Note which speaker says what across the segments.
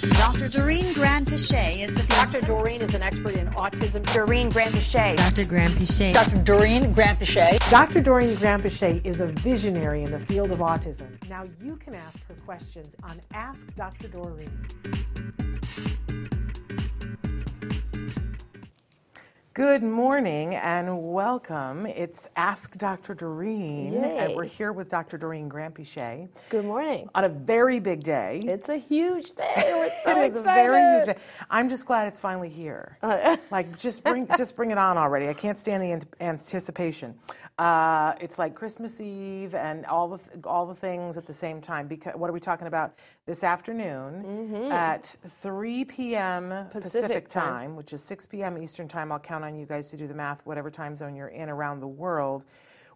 Speaker 1: Dr. Doreen Granpeesheh is the
Speaker 2: Dr. Doreen is an expert in autism.
Speaker 1: Doreen Granpeesheh.
Speaker 3: Dr. Granpeesheh.
Speaker 2: Dr. Doreen Granpeesheh.
Speaker 4: Dr. Doreen Granpeesheh is a visionary in the field of autism. Now you can ask her questions on Ask Dr. Doreen. Good morning and welcome. It's Ask Dr. Doreen,
Speaker 5: Yay.
Speaker 4: and we're here with Dr. Doreen Granpeesheh
Speaker 5: Good morning.
Speaker 4: on a very big day.
Speaker 5: It's a huge day. We're so
Speaker 4: It is a
Speaker 5: excited.
Speaker 4: very huge day. I'm just glad it's finally here.
Speaker 5: Uh,
Speaker 4: like just bring just bring it on already. I can't stand the anticipation. Uh, it's like Christmas Eve and all the all the things at the same time. Because what are we talking about this afternoon at 3 p.m. Pacific,
Speaker 5: Mm-hmm. Pacific
Speaker 4: time,
Speaker 5: time.
Speaker 4: which is 6 p.m. Eastern time. I'll count on you guys to do the math, whatever time zone you're in around the world.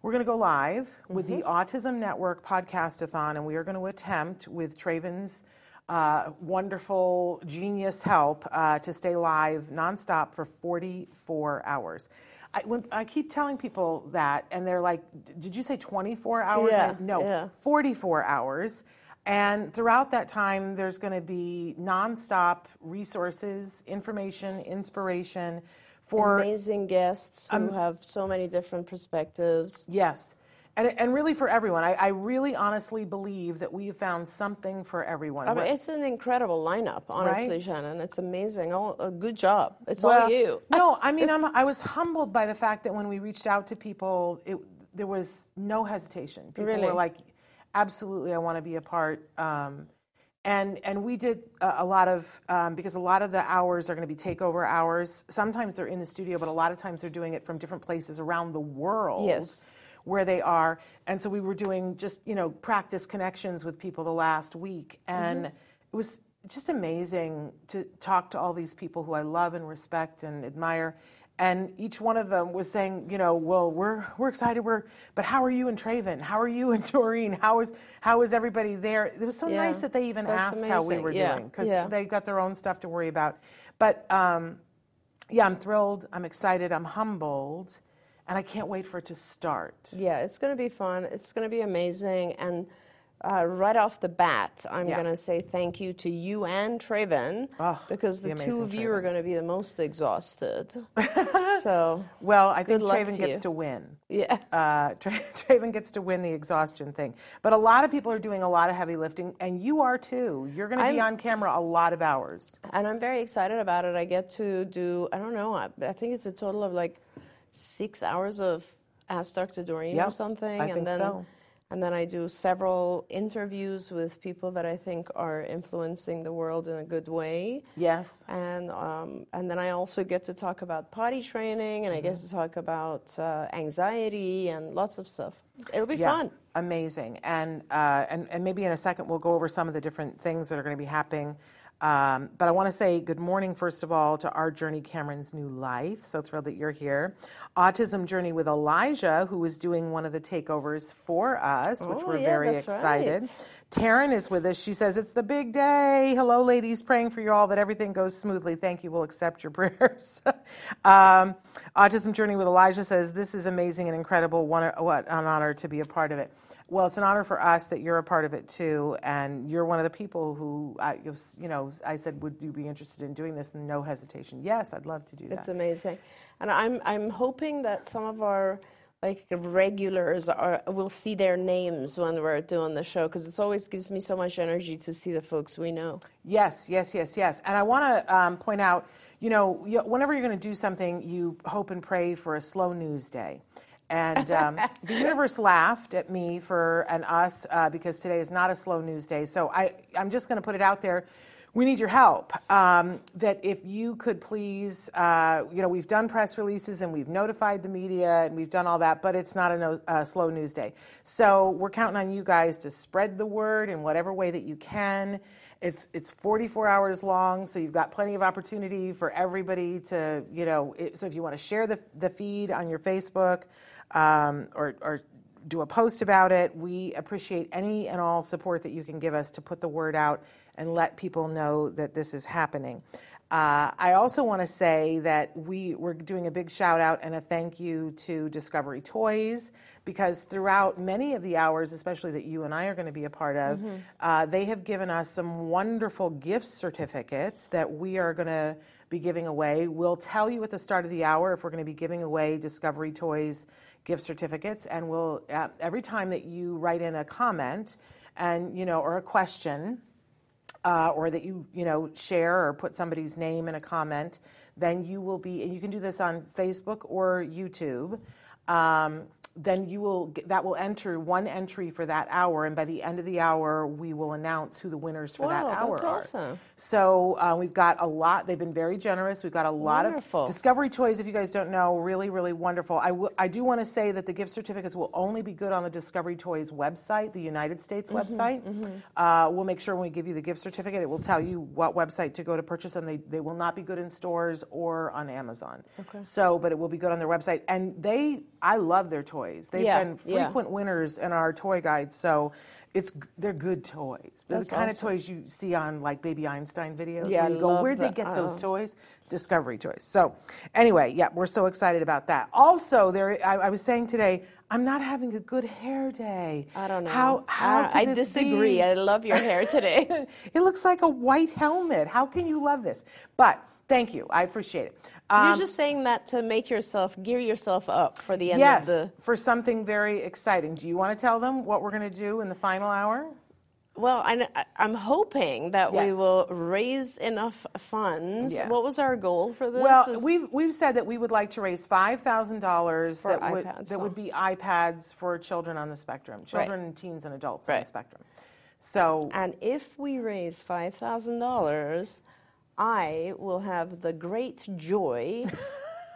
Speaker 4: We're going to go live with the
Speaker 5: Mm-hmm.
Speaker 4: Autism Network podcastathon, and we are going to attempt with Traven's uh, wonderful genius help uh, to stay live nonstop for 44 hours. I, when, I keep telling people that, and they're like, "Did you say 24 hours?"
Speaker 5: Yeah,
Speaker 4: I- no,
Speaker 5: yeah.
Speaker 4: 44 hours. And throughout that time, there's going to be nonstop resources, information, inspiration for
Speaker 5: Amazing guests
Speaker 4: Um,
Speaker 5: who have so many different perspectives.
Speaker 4: Yes. And, and really for everyone. I, I really honestly believe that we have found something for everyone.
Speaker 5: I mean, it's an incredible lineup, honestly,
Speaker 4: Right?
Speaker 5: Shannon. It's amazing. Oh, a good job. It's
Speaker 4: Well,
Speaker 5: all you.
Speaker 4: No, I mean, I'm, I was humbled by the fact that when we reached out to people, it, there was no hesitation. People
Speaker 5: Really?
Speaker 4: were like, absolutely, I want to be a part. Um, and, and we did a, a lot of, um, because a lot of the hours are going to be takeover hours. Sometimes they're in the studio, but a lot of times they're doing it from different places around the world.
Speaker 5: Yes.
Speaker 4: Where they are. And so we were doing just, you know, practice connections with people the last week. And it was just amazing to talk to all these people who I love and respect and admire. And each one of them was saying, you know, well, we're we're excited. We're, but how are you and Traven? How are you and Doreen? How is how is everybody there? It was so
Speaker 5: Yeah,
Speaker 4: nice that they even
Speaker 5: that's
Speaker 4: asked how we were
Speaker 5: Yeah,
Speaker 4: doing because
Speaker 5: yeah.
Speaker 4: they got their own stuff to worry about. But um, yeah, I'm thrilled. I'm excited. I'm humbled, and I can't wait for it to start.
Speaker 5: Yeah, it's going to be fun. It's going to be amazing. And uh, right off the bat, I'm
Speaker 4: Yeah.
Speaker 5: going to say thank you to you and Traven
Speaker 4: Oh,
Speaker 5: because
Speaker 4: the
Speaker 5: the, two of you are going to be the most exhausted. so,
Speaker 4: Well, I think Traven
Speaker 5: to
Speaker 4: gets
Speaker 5: you.
Speaker 4: to win.
Speaker 5: yeah.
Speaker 4: uh, Tra- Traven gets to win the exhaustion thing. But a lot of people are doing a lot of heavy lifting, and you are too. You're going to be on camera a lot of hours.
Speaker 5: and I'm very excited about it. I get to do, I don't know, I, I think it's a total of like six hours of Ask Dr. Doreen
Speaker 4: Yep,
Speaker 5: or something.
Speaker 4: I
Speaker 5: and
Speaker 4: think
Speaker 5: then,
Speaker 4: so.
Speaker 5: And then I do several interviews with people that I think are influencing the world in a good way.
Speaker 4: Yes.
Speaker 5: And, um, and then I also get to talk about potty training and I
Speaker 4: Mm-hmm.
Speaker 5: get to talk about uh, anxiety and lots of stuff. It'll be
Speaker 4: Yeah,
Speaker 5: fun.
Speaker 4: Amazing. And, uh, and, and maybe in a second we'll go over some of the different things that are going to be happening. Um, but I want to say good morning, first of all, to our Journey Cameron's New Life. So thrilled that you're here. Autism Journey with Elijah, who is doing one of the takeovers for us, which
Speaker 5: Oh,
Speaker 4: we're
Speaker 5: yeah,
Speaker 4: very excited.
Speaker 5: right.
Speaker 4: Taryn is with us. She says, It's the big day. Hello, ladies. Praying for you all that everything goes smoothly. Thank you. We'll accept your prayers. um, Autism Journey with Elijah says, This is amazing and incredible. What, what an honor to be a part of it. Well, it's an honor for us that you're a part of it too, and you're one of the people who, I, you know, I said, would you be interested in doing this? And no hesitation. Yes, I'd love to do that.
Speaker 5: It's amazing, and I'm I'm hoping that some of our like regulars are will see their names when we're doing the show because it always gives me so much energy to see the folks we know.
Speaker 4: Yes, yes, yes, yes. And I want to um, point out, you know, whenever you're going to do something, you hope and pray for a slow news day. And um, the universe laughed at me for and us uh, because today is not a slow news day. So I, I'm just going to put it out there. We need your help. Um, that if you could please, uh, you know, we've done press releases and we've notified the media and we've done all that, but it's not a no, slow news day. So we're counting on you guys to spread the word in whatever way that you can. It's it's 44 hours long, so you've got plenty of opportunity for everybody to, you know. It, so if you want to share the the feed on your Facebook, um, or or do a post about it, we appreciate any and all support that you can give us to put the word out and let people know that this is happening. Uh, I also want to say that we, we're doing a big shout out and a thank you to Discovery Toys because throughout many of the hours, especially that you and I are going to be a part of, uh, they have given us some wonderful gift certificates that we are going to be giving away. We'll tell you at the start of the hour if we're going to be giving away Discovery Toys gift certificates, and we'll uh, every time that you write in a comment and you know or a question uh, or that you you know share or put somebody's name in a comment, then you will be and you can do this on Facebook or YouTube. Um, then you will get, that will enter one entry for that hour, and by the end of the hour, we will announce who the winners for that
Speaker 5: Wow,
Speaker 4: hour
Speaker 5: that's
Speaker 4: are.
Speaker 5: awesome.
Speaker 4: So uh, we've got a lot. They've been very generous. We've got a lot
Speaker 5: Wonderful.
Speaker 4: of Discovery Toys. If you guys don't know, really, really wonderful. I, w- I do want to say that the gift certificates will only be good on the Discovery Toys website, the United States
Speaker 5: Mm-hmm,
Speaker 4: website. Uh, we'll make sure when we give you the gift certificate, it will tell you what website to go to purchase them. They, they will not be good in stores or on Amazon. Okay. So, but it will be good on their website. And they, I love their toys. They've
Speaker 5: Yeah,
Speaker 4: been
Speaker 5: yeah.
Speaker 4: frequent winners in our toy guide. So. It's, they're good toys. They're
Speaker 5: That's
Speaker 4: the kind
Speaker 5: awesome.
Speaker 4: of toys you see on like Baby Einstein videos.
Speaker 5: Yeah,
Speaker 4: where you
Speaker 5: I
Speaker 4: go, where'd they get those
Speaker 5: uh-uh.
Speaker 4: toys? Discovery Toys. So, anyway, yeah, we're so excited about that. Also, there, I, I was saying today, I'm not having a good hair day.
Speaker 5: I don't know.
Speaker 4: How? How?
Speaker 5: I,
Speaker 4: could
Speaker 5: I
Speaker 4: this
Speaker 5: disagree.
Speaker 4: be?
Speaker 5: I love your hair today.
Speaker 4: it looks like a white helmet. How can you love this? But thank you. I appreciate it. Um,
Speaker 5: You're just saying that to make yourself gear yourself up for the end
Speaker 4: yes,
Speaker 5: of the.
Speaker 4: for something very exciting. Do you want to tell them what we're going to do in the final hour?
Speaker 5: Well, I, am hoping that we will raise enough funds.
Speaker 4: Yes.
Speaker 5: What was our goal for this?
Speaker 4: Well,
Speaker 5: Was-
Speaker 4: we've we've said that we would like to raise five thousand dollars
Speaker 5: For
Speaker 4: that would that would be iPads for children on the spectrum, children and teens and adults on the
Speaker 5: Right.
Speaker 4: spectrum. So
Speaker 5: And if we raise five thousand dollars, I will have the great joy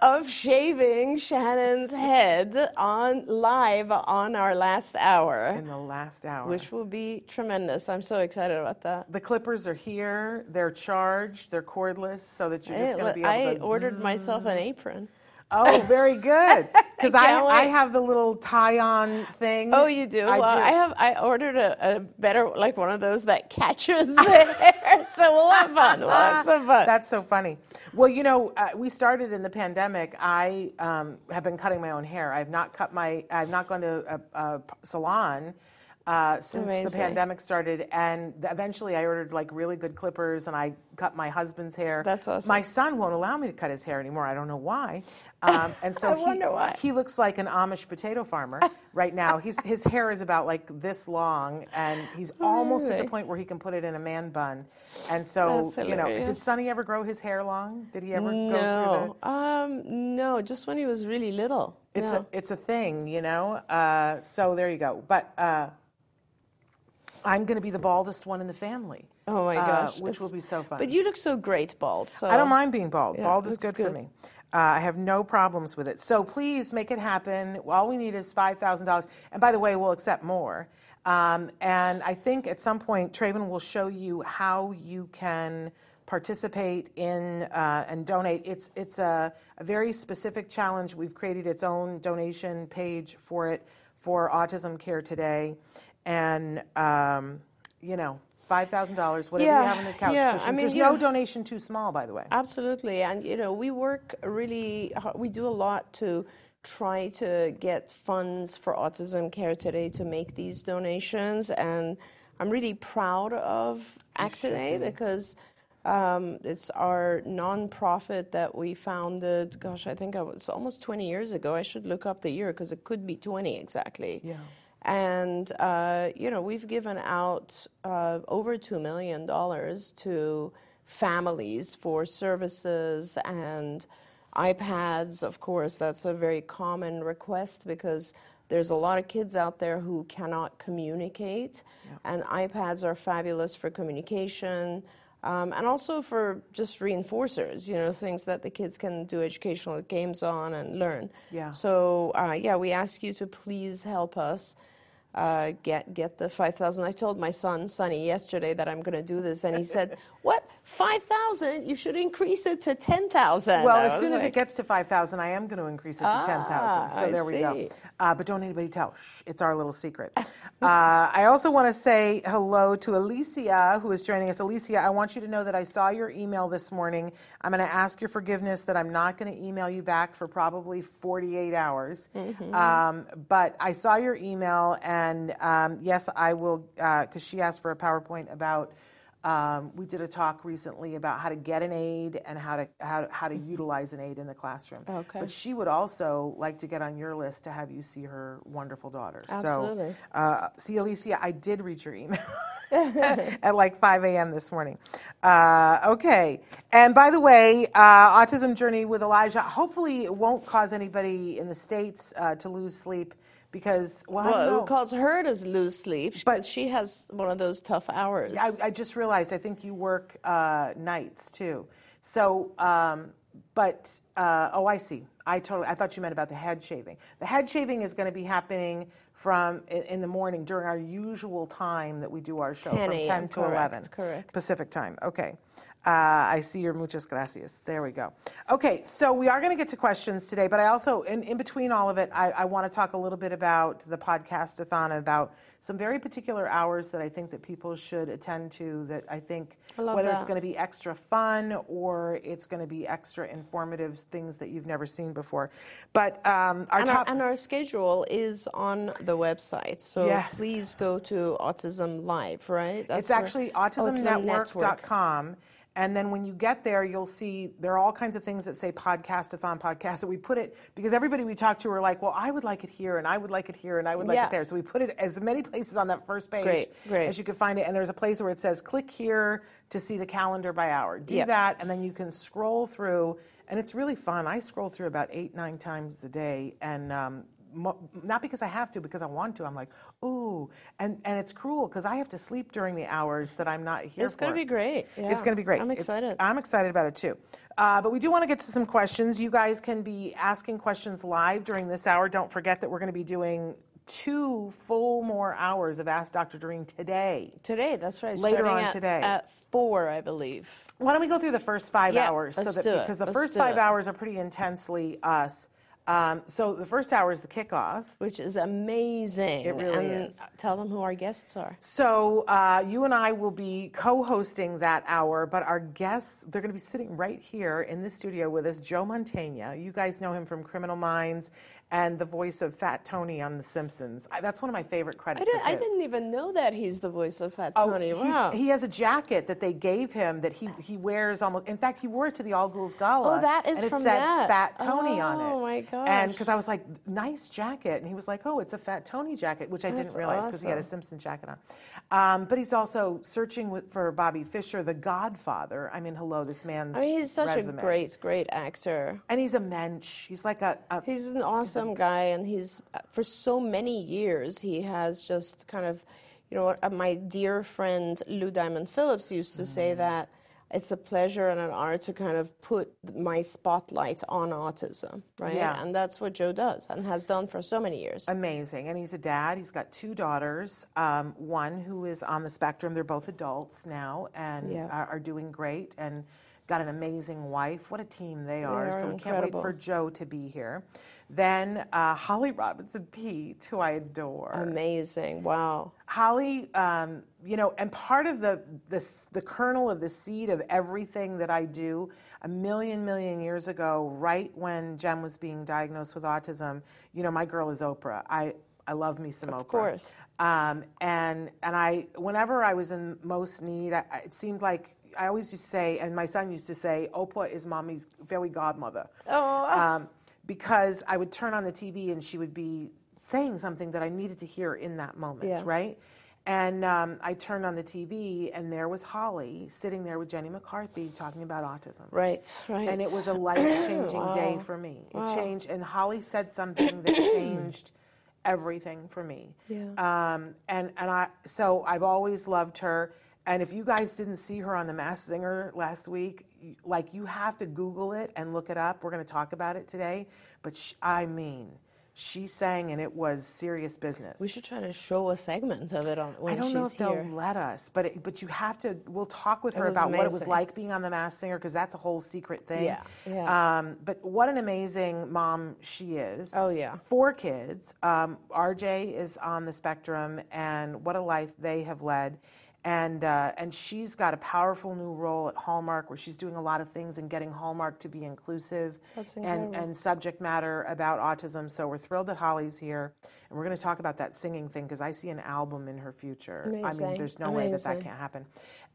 Speaker 5: of shaving Shannon's head on live on our last hour,
Speaker 4: in the last hour,
Speaker 5: which will be tremendous. I'm so excited about that.
Speaker 4: the clippers are here. They're charged. They're cordless, so that you're just going to be able
Speaker 5: I
Speaker 4: to.
Speaker 5: I ordered myself an apron.
Speaker 4: Oh, very good. Because I,
Speaker 5: can't
Speaker 4: I have the little tie-on thing.
Speaker 5: Oh, you do?
Speaker 4: I
Speaker 5: well,
Speaker 4: do.
Speaker 5: I have. I ordered a, a better, like one of those that catches the hair. So we'll have fun. We'll have some fun.
Speaker 4: That's so funny. Well, you know, uh, we started in the pandemic. I um, have been cutting my own hair. I've not cut my. I've not gone to a salon. Uh, since the pandemic started, and eventually I ordered like really good clippers, and I cut my husband's hair.
Speaker 5: That's awesome.
Speaker 4: My son won't allow me to cut his hair anymore. I don't know why. Um, and so he, he looks like an Amish potato farmer right now. He's, his hair is about like this long, and he's almost at the point where he can put it in a man bun. And so, you know, did. Sonny ever grow his hair long? Did he ever go through
Speaker 5: No,
Speaker 4: the?
Speaker 5: um, no, just when he was really little.
Speaker 4: It's
Speaker 5: No.
Speaker 4: a it's a thing, you know. Uh, so there you go. But uh, I'm going to be the baldest one in the family.
Speaker 5: oh my
Speaker 4: uh,
Speaker 5: gosh,
Speaker 4: which
Speaker 5: it's-
Speaker 4: will be so fun.
Speaker 5: But you look so great bald. So
Speaker 4: I don't mind being bald.
Speaker 5: Yeah,
Speaker 4: bald is
Speaker 5: looks
Speaker 4: good, for me. Uh, I have no problems with it. So please make it happen. All we need is five thousand dollars. And by the way, we'll accept more. Um, and I think at some point, Traven will show you how you can participate in uh, and donate. It's it's a, a very specific challenge. We've created its own donation page for it for Autism Care Today, and um, you know. Five thousand dollars, whatever you have on the couch
Speaker 5: yeah, I
Speaker 4: cushions.
Speaker 5: mean,
Speaker 4: There's no
Speaker 5: know-
Speaker 4: donation too small, by the way.
Speaker 5: Absolutely, and you know we work really. hard. We do a lot to try to get funds for autism care today to make these donations, and I'm really proud of Act Today because. Um, it's our nonprofit that we founded. Gosh, I think it was almost 20 years ago. I should look up the year because it could be 20 exactly.
Speaker 4: Yeah.
Speaker 5: And, uh, you know, we've given out uh, over $2 million to families for services and iPads, of course. That's a very common request because there's a lot of kids out there who cannot communicate, and iPads are fabulous for communication. Um, and also for just reinforcers, you know, things that the kids can do educational games on and learn.
Speaker 4: Yeah.
Speaker 5: So, uh, yeah, we ask you to please help us uh, get get the five thousand. I told my son Sonny yesterday that I'm going to do this, and he said, "What five thousand? You should increase it to ten thousand.
Speaker 4: Well, as soon as it gets to 5,000, I am going to increase it to
Speaker 5: Ah,
Speaker 4: 10,000. So
Speaker 5: I
Speaker 4: there we go. Uh, but don't anybody tell. Shh, it's our little secret. uh, I also want to say hello to Alicia, who is joining us. Alicia, I want you to know that I saw your email this morning. I'm going to ask your forgiveness that I'm not going to email you back for probably 48 hours.
Speaker 5: Mm-hmm.
Speaker 4: Um, but I saw your email, and um, yes, I will, because she asked for a PowerPoint about. Um, we did a talk recently about how to get an aid and how to how, how to utilize an aid in the classroom.
Speaker 5: Okay.
Speaker 4: But she would also like to get on your list to have you see her wonderful daughter.
Speaker 5: Absolutely.
Speaker 4: So, uh, see, Alicia, I did read your email at like 5 a.m. this morning. Uh, okay. And by the way, uh, Autism Journey with Elijah, hopefully it won't cause anybody in the States uh, to lose sleep because, well,
Speaker 5: Well, it causes her to lose sleep,
Speaker 4: But-
Speaker 5: she has one of those tough hours.
Speaker 4: I, I just realized I think you work uh, nights too. So, um, but uh, oh, I see. I totally. I thought you meant about the head shaving. The head shaving is going to be happening from in, the morning during our usual time that we do our show
Speaker 5: 10
Speaker 4: from
Speaker 5: a.m.,
Speaker 4: ten to
Speaker 5: correct,
Speaker 4: eleven
Speaker 5: correct.
Speaker 4: Pacific time. Okay. Uh, I see your muchas gracias. There we go. Okay, so we are going to get to questions today, but I also, in, in between all of it, I, I want to talk a little bit about the podcast-a-thon, about some very particular hours that I think that people should attend to that I think
Speaker 5: I
Speaker 4: whether it's going to be extra fun or it's going to be extra informative things that you've never seen before. But um, our
Speaker 5: and, our, and our schedule is on the website. So
Speaker 4: Yes.
Speaker 5: please go to Autism Live, right? That's
Speaker 4: it's actually
Speaker 5: Autism Network.
Speaker 4: And then when you get there, you'll see there are all kinds of things that say podcastathon podcast. And we put it because everybody we talked to were like, well, I would like it here, and I would like it here, and I would like
Speaker 5: Yeah.
Speaker 4: it there. So we put it as many places on that first page
Speaker 5: Great, great.
Speaker 4: as you can find it. And there's a place where it says, click here to see the calendar by hour. Do
Speaker 5: Yep.
Speaker 4: that, and then you can scroll through. And it's really fun. I scroll through about eight, nine times a day, and um, not because I have to, because I want to. I'm like, ooh, and and it's cruel because I have to sleep during the hours that I'm not here.
Speaker 5: It's gonna be great.
Speaker 4: It's going to be great.
Speaker 5: I'm
Speaker 4: It's-
Speaker 5: excited.
Speaker 4: I'm excited about it too. Uh, but we do want to get to some questions. You guys can be asking questions live during this hour. Don't forget that we're going to be doing two full more hours of Ask Dr. Doreen today.
Speaker 5: Today, that's right.
Speaker 4: Later
Speaker 5: starting
Speaker 4: on
Speaker 5: at,
Speaker 4: today.
Speaker 5: At four, I believe.
Speaker 4: Why don't we go through the first five
Speaker 5: Yeah,
Speaker 4: hours?
Speaker 5: let's
Speaker 4: that. Because the
Speaker 5: Let's
Speaker 4: first five
Speaker 5: it.
Speaker 4: hours are pretty intensely us. Um, so the first hour is the kickoff.
Speaker 5: Which is amazing.
Speaker 4: It really
Speaker 5: and
Speaker 4: is.
Speaker 5: Tell them who our guests are.
Speaker 4: So uh, you and I will be co-hosting that hour, but our guests, they're going to be sitting right here in the studio with us. Joe Mantegna. You guys know him from Criminal Minds and the voice of Fat Tony on The Simpsons. I, that's one of my favorite
Speaker 5: I,
Speaker 4: credits.
Speaker 5: did,
Speaker 4: of
Speaker 5: I didn't even know that he's the voice of Fat
Speaker 4: Oh,
Speaker 5: Tony. Wow.
Speaker 4: He has a jacket that they gave him that he, he wears almost. In fact, he wore it to the All Ghouls Gala.
Speaker 5: Oh, that is
Speaker 4: and it
Speaker 5: from
Speaker 4: said
Speaker 5: that.
Speaker 4: Fat Tony on it.
Speaker 5: Oh, my
Speaker 4: And because I was like, nice jacket, and he was like, oh, it's a Fat Tony jacket, which I
Speaker 5: That's
Speaker 4: didn't realize because he had a. Simpson jacket on. Um, but he's also searching with, for Bobby Fischer, the Godfather. I mean, hello, this man's.
Speaker 5: I mean, he's such
Speaker 4: resume.
Speaker 5: a great, great actor.
Speaker 4: And he's a mensch. He's like a. a
Speaker 5: He's an awesome guy, and he's for so many years he has just kind of, you know, uh, my dear friend Lou Diamond Phillips used to
Speaker 4: Mm.
Speaker 5: say that it's a pleasure and an honor to kind of put my spotlight on autism, right?
Speaker 4: Yeah.
Speaker 5: And that's what Joe does and has done for so many years.
Speaker 4: Amazing. And he's a dad. He's got two daughters. Um, one who is on the spectrum. They're both adults now and
Speaker 5: Yeah.
Speaker 4: are, are doing great and got an amazing wife. What a team they are.
Speaker 5: are
Speaker 4: so we can't wait for Joe to be here. Then uh, Holly Robinson Peete, who I adore.
Speaker 5: Amazing. Wow.
Speaker 4: Holly, um, you know, and part of the, the the kernel of the seed of everything that I do, a million million years ago, right when Jem was being diagnosed with autism, you know, my girl is Oprah. I I love me some Oprah.
Speaker 5: Of course.
Speaker 4: Um, and and I, whenever I was in most need, I- it seemed like I always used to say, and my son used to say, Oprah is mommy's fairy godmother.
Speaker 5: Oh.
Speaker 4: Um, because I would turn on the TV and she would be saying something that I needed to hear in that moment,
Speaker 5: Yeah.
Speaker 4: right? And um, I turned on the TV and there was Holly sitting there with Jenny McCarthy talking about autism.
Speaker 5: Right, right.
Speaker 4: And it was a life changing day for me. It
Speaker 5: Wow.
Speaker 4: changed, and Holly said something that changed everything for me.
Speaker 5: Yeah.
Speaker 4: Um, and and I so I've always loved her. And if you guys didn't see her on The Masked Singer last week, like you have to Google it and look it up. We're going to talk about it today. But sh I mean, she sang and it was serious business.
Speaker 5: We should try to show a segment of it on when
Speaker 4: I don't know if
Speaker 5: here.
Speaker 4: they'll let us, but it, but you have to. We'll talk with her about what it was like being on The Masked Singer because that's a whole secret thing.
Speaker 5: Yeah, yeah.
Speaker 4: Um, but what an amazing mom she is.
Speaker 5: Oh, yeah.
Speaker 4: Four kids. Um, RJ is on the spectrum, and what a life they have led. And uh, and she's got a powerful new role at Hallmark where she's doing a lot of things and getting Hallmark to be inclusive and and subject matter about autism. So we're thrilled that Holly's here, and we're going to talk about that singing thing because I see an album in her future. I mean, there's no way that that can't happen.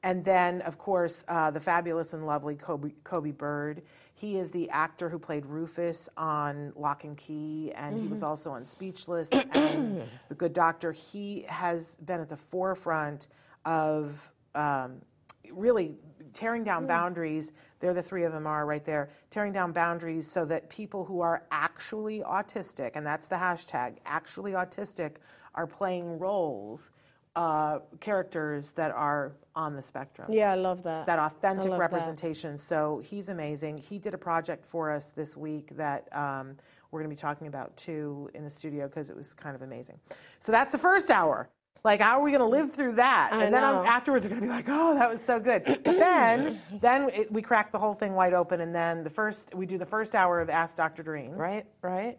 Speaker 4: And then, of course, uh, the fabulous and lovely Coby, Coby Bird. He is the actor who played Rufus on Locke and Key, and he was
Speaker 5: Mm-hmm.
Speaker 4: also on Speechless and The Good Doctor. He has been at the forefront of um, really tearing down boundaries. There, the three of them are right there, tearing down boundaries so that people who are actually autistic, and that's the hashtag, actually autistic, are playing roles, uh, characters that are on the spectrum
Speaker 5: yeah, I love that.
Speaker 4: that authentic
Speaker 5: love that.
Speaker 4: representation. So he's amazing. He did a project for us this week that um, we're going to be talking about too in the studio because it was kind of amazing. So that's the first hour. Like, how are we going to live through that?
Speaker 5: I
Speaker 4: and then I'm, afterwards, we're going to be like, oh, that was so good. But then, then it, we crack the whole thing wide open, and then the first we do the first hour of Ask Dr. Doreen.
Speaker 5: right, right.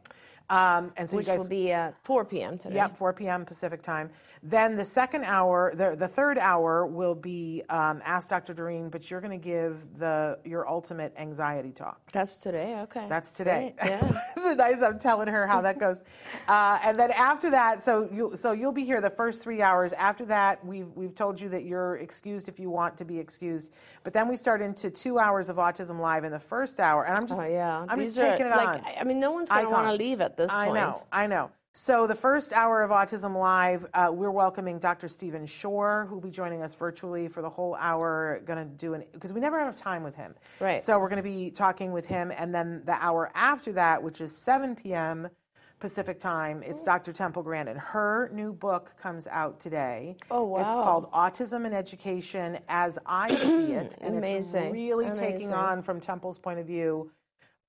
Speaker 4: Um, and so
Speaker 5: Which
Speaker 4: you guys
Speaker 5: will be at 4 p.m. today.
Speaker 4: Yep, 4 p.m. Pacific time. Then the second hour, the, the third hour will be um, Ask Dr. Doreen, but you're going to give the your ultimate anxiety talk.
Speaker 5: That's today. Okay.
Speaker 4: That's today.
Speaker 5: Great, Yeah.
Speaker 4: It's nice. I'm telling her how that goes. Uh, and then after that, so you so you'll be here the first three hours. After that, we've we've told you that you're excused if you want to be excused. But then we start into two hours of Autism Live in the first hour, and I'm just
Speaker 5: oh yeah.
Speaker 4: I'm
Speaker 5: These
Speaker 4: just
Speaker 5: are,
Speaker 4: taking it
Speaker 5: like,
Speaker 4: on.
Speaker 5: I- I mean, no one's going to want to leave at this
Speaker 4: I
Speaker 5: point.
Speaker 4: know, I know. So the first hour of Autism Live, uh, we're welcoming Dr. Stephen Shore, who'll be joining us virtually for the whole hour. Going to do an because we never have time with him.
Speaker 5: Right.
Speaker 4: So we're going to be talking with him, and then the hour after that, which is 7 p.m. Pacific time, it's Dr. Temple Grandin. Her new book comes out today.
Speaker 5: Oh, wow!
Speaker 4: It's called Autism and Education as I See It, and it's
Speaker 5: Amazing.
Speaker 4: really taking on from Temple's point of view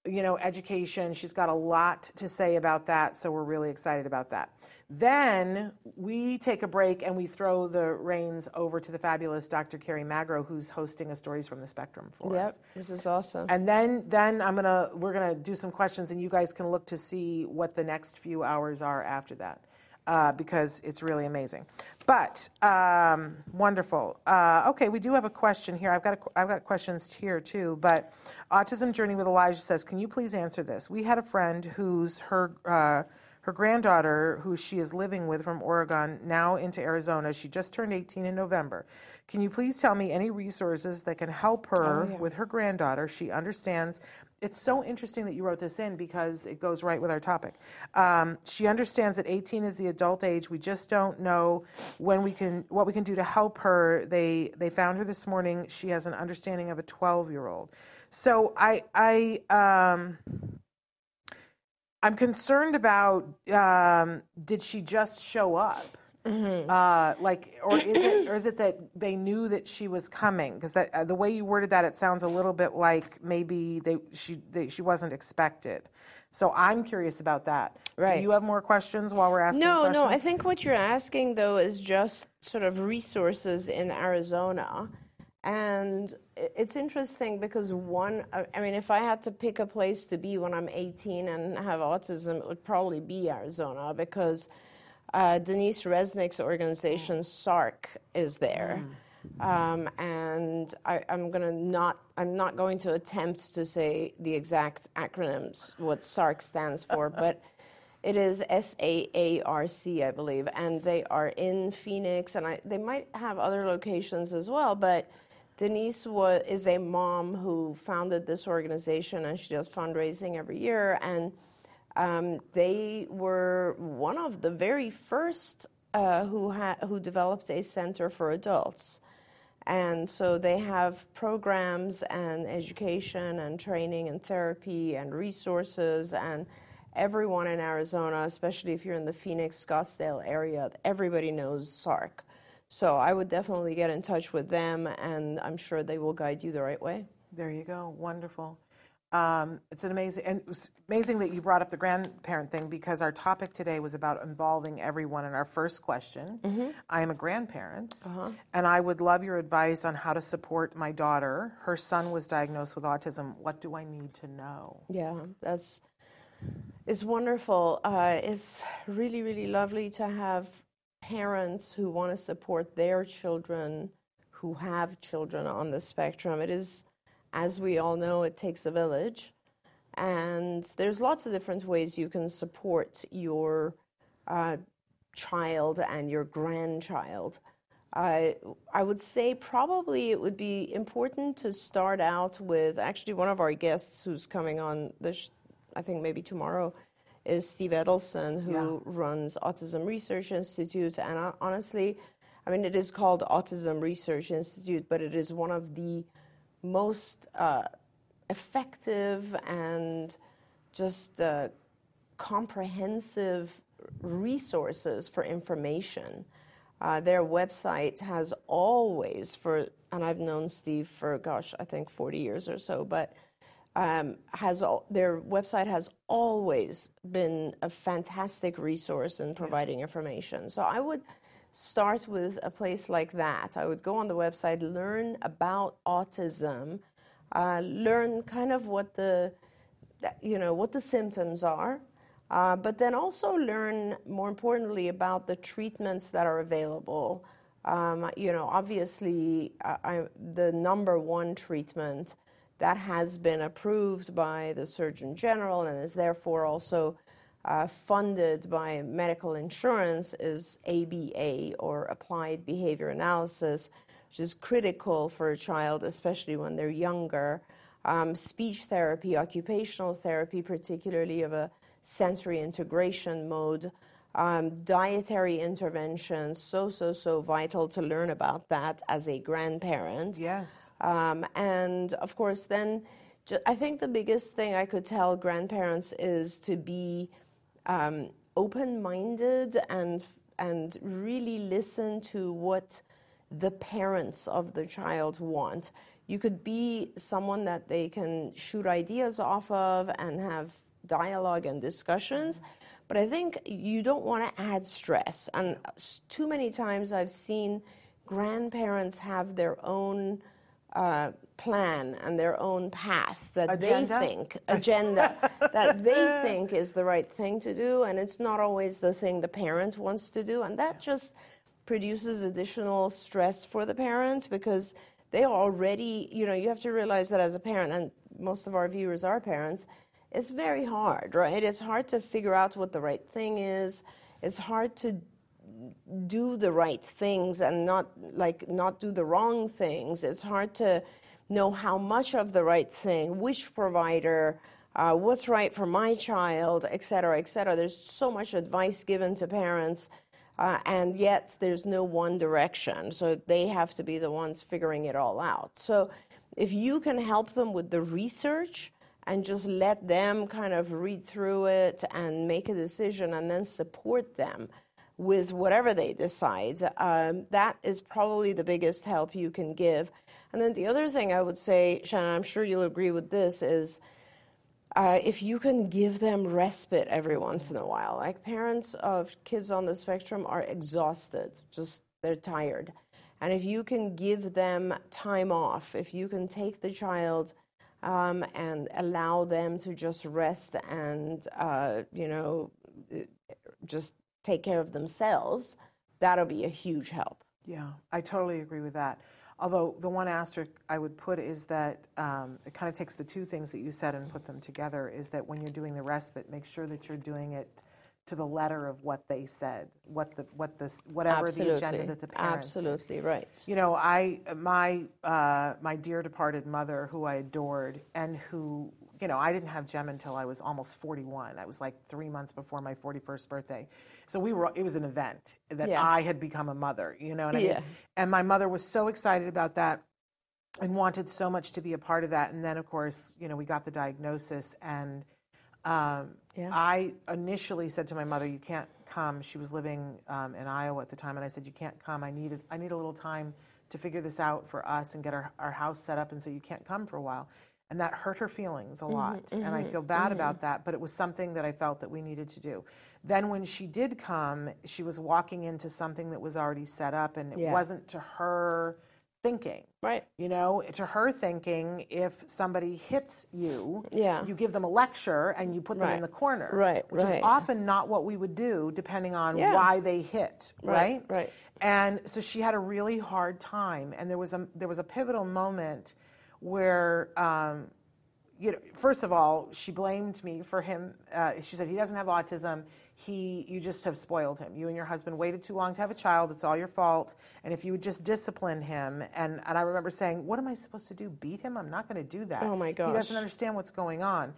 Speaker 4: you know, education. She's got a lot to say about that, so we're really excited about that. Then we take a break and we throw the reins over to the fabulous Dr. Kerry Magro, who's hosting a Stories from the Spectrum for
Speaker 5: Yep.
Speaker 4: us.
Speaker 5: This is awesome.
Speaker 4: And then, then I'm gonna we're gonna do some questions, and you guys can look to see what the next few hours are after that, uh, because it's really amazing. But um, wonderful. Uh, okay, we do have a question here. I've got a, I've got questions here too. But Autism Journey with Elijah says, can you please answer this? We had a friend who's her. Uh, her granddaughter, who she is living with from Oregon, now into Arizona. She just turned 18 in November. Can you please tell me any resources that can help her with her granddaughter? She understands. It's so interesting that you wrote this in because it goes right with our topic. Um, she understands that 18 is the adult age. We just don't know when we can, what we can do to help her. They they found her this morning. She has an understanding of a 12 year old. So I I. Um, I'm concerned about um, did she just show up? Uh, like, or is it, or is it that they knew that she was coming? Because that uh, the way you worded that, it sounds a little bit like maybe they she they, she wasn't expected. So I'm curious about that. Do
Speaker 5: Right.
Speaker 4: you have more questions while we're asking?
Speaker 5: No,
Speaker 4: questions?
Speaker 5: no. I think what you're asking though is just sort of resources in Arizona, and it's interesting because one. I I mean, if I had to pick a place to be when I'm 18 and have autism, it would probably be Arizona because uh, Denise Resnick's organization SARRC is there. Um, and I, I'm gonna not. I'm not going to attempt to say the exact acronyms what SARRC stands for, but it is S A A R C, I believe, and they are in Phoenix, and I, they might have other locations as well. But Denise is a mom who founded this organization, and she does fundraising every year. And um, they were one of the very first uh, who ha- who developed a center for adults. And so they have programs and education and training and therapy and resources and everyone in Arizona, especially if you're in the Phoenix, Scottsdale area, everybody knows SARRC. So I would definitely get in touch with them and I'm sure they will guide you the right way.
Speaker 4: There you go. Wonderful. Um, it's an amazing and it's amazing that you brought up the grandparent thing because our topic today was about involving everyone. In our first question, I am a grandparent, and I would love your advice on how to support my daughter. Her son was diagnosed with autism. What do I need to know?
Speaker 5: Yeah, that's it's wonderful. Uh, it's really, really lovely to have parents who want to support their children who have children on the spectrum. It is, as we all know, it takes a village, and there's lots of different ways you can support your uh, child and your grandchild. I I would say probably it would be important to start out with actually one of our guests who's coming on this, I think maybe tomorrow, is Steve Edelson, who
Speaker 4: Yeah.
Speaker 5: runs Autism Research Institute. And uh, honestly, I mean, it is called Autism Research Institute, but it is one of the most uh, effective and just uh, comprehensive resources for information. Uh, their website has always, for and I've known Steve for gosh, I think 40 years or so, but um, has al- their website has always been a fantastic resource in providing information. So I would start with a place like that. I would go on the website, learn about autism, uh, learn kind of what the you know what the symptoms are, uh, but then also learn more importantly about the treatments that are available. Um, you know, obviously, I, I, the number one treatment that has been approved by the Surgeon General and is therefore also uh, funded by medical insurance is ABA or Applied Behavior Analysis, which is critical for a child, especially when they're younger. Um, speech therapy, occupational therapy, particularly of a sensory integration mode, um, dietary interventions, so, so, so vital to learn about that as a grandparent.
Speaker 4: Yes.
Speaker 5: Um, and of course, then I think the biggest thing I could tell grandparents is to be um, open-minded and and really listen to what the parents of the child want. You could be someone that they can shoot ideas off of and have dialogue and discussions. But I think you don't want to add stress. And too many times I've seen grandparents have their own uh, plan and their own path that
Speaker 4: Agenda?
Speaker 5: they think agenda that they think is the right thing to do, and it's not always the thing the parent wants to do, and that just produces additional stress for the parents because they already, you know, you have to realize that as a parent, and most of our viewers are parents, it's very hard, right? It's hard to figure out what the right thing is. It's hard to do the right things and not like not do the wrong things. It's hard to know how much of the right thing, which provider, uh, what's right for my child, et cetera, et cetera. There's so much advice given to parents, uh, and yet there's no one direction. So they have to be the ones figuring it all out. So if you can help them with the research and just let them kind of read through it and make a decision and then support them with whatever they decide, um, that is probably the biggest help you can give. And then the other thing I would say, Shannon, I'm sure you'll agree with this, is uh, if you can give them respite every once in a while. Like parents of kids on the spectrum are exhausted, just they're tired. And if you can give them time off, if you can take the child um, and allow them to just rest and, uh, you know, just take care of themselves, that'll be a huge help.
Speaker 4: Yeah, I totally agree with that. Although the one asterisk I would put is that um, it kind of takes the two things that you said and put them together. Is that when you're doing the respite, make sure that you're doing it to the letter of what they said, what the what the whatever the agenda that the parents. said.
Speaker 5: Absolutely right.
Speaker 4: You know, I my uh, my dear departed mother, who I adored, and who you know I didn't have Jem until I was almost 41. I was like three months before my 41st birthday, so we were. It was an event that
Speaker 5: Yeah.
Speaker 4: I had become a mother. You know what I mean?
Speaker 5: Yeah.
Speaker 4: And my mother was so excited about that, and wanted so much to be a part of that. And then, of course, you know, we got the diagnosis and. Um,
Speaker 5: Yeah.
Speaker 4: I initially said to my mother, "You can't come." She was living um, in Iowa at the time, and I said, "You can't come. I needed I need a little time to figure this out for us and get our, our house set up, and so you can't come for a while." And that hurt her feelings
Speaker 5: Mm-hmm,
Speaker 4: a lot. and I feel bad about that, but it was something that I felt that we needed to do. Then when she did come, she was walking into something that was already set up and it
Speaker 5: Yeah.
Speaker 4: wasn't to her thinking.
Speaker 5: Right.
Speaker 4: You know, to her thinking, if somebody hits you,
Speaker 5: Yeah.
Speaker 4: you give them a lecture and you put them in the corner.
Speaker 5: Right,
Speaker 4: Which
Speaker 5: right.
Speaker 4: is often not what we would do depending on
Speaker 5: Yeah.
Speaker 4: why they hit,
Speaker 5: Right,
Speaker 4: right?
Speaker 5: right.
Speaker 4: And so she had a really hard time, and there was a there was a pivotal moment where, um, you know, first of all, she blamed me for him. Uh, she said he doesn't have autism. He, you just have spoiled him. You and your husband waited too long to have a child. It's all your fault. And if you would just discipline him, and and I remember saying, what am I supposed to do? Beat him? I'm not going to do that.
Speaker 5: Oh, my God.
Speaker 4: He
Speaker 5: gosh.
Speaker 4: doesn't understand what's going on.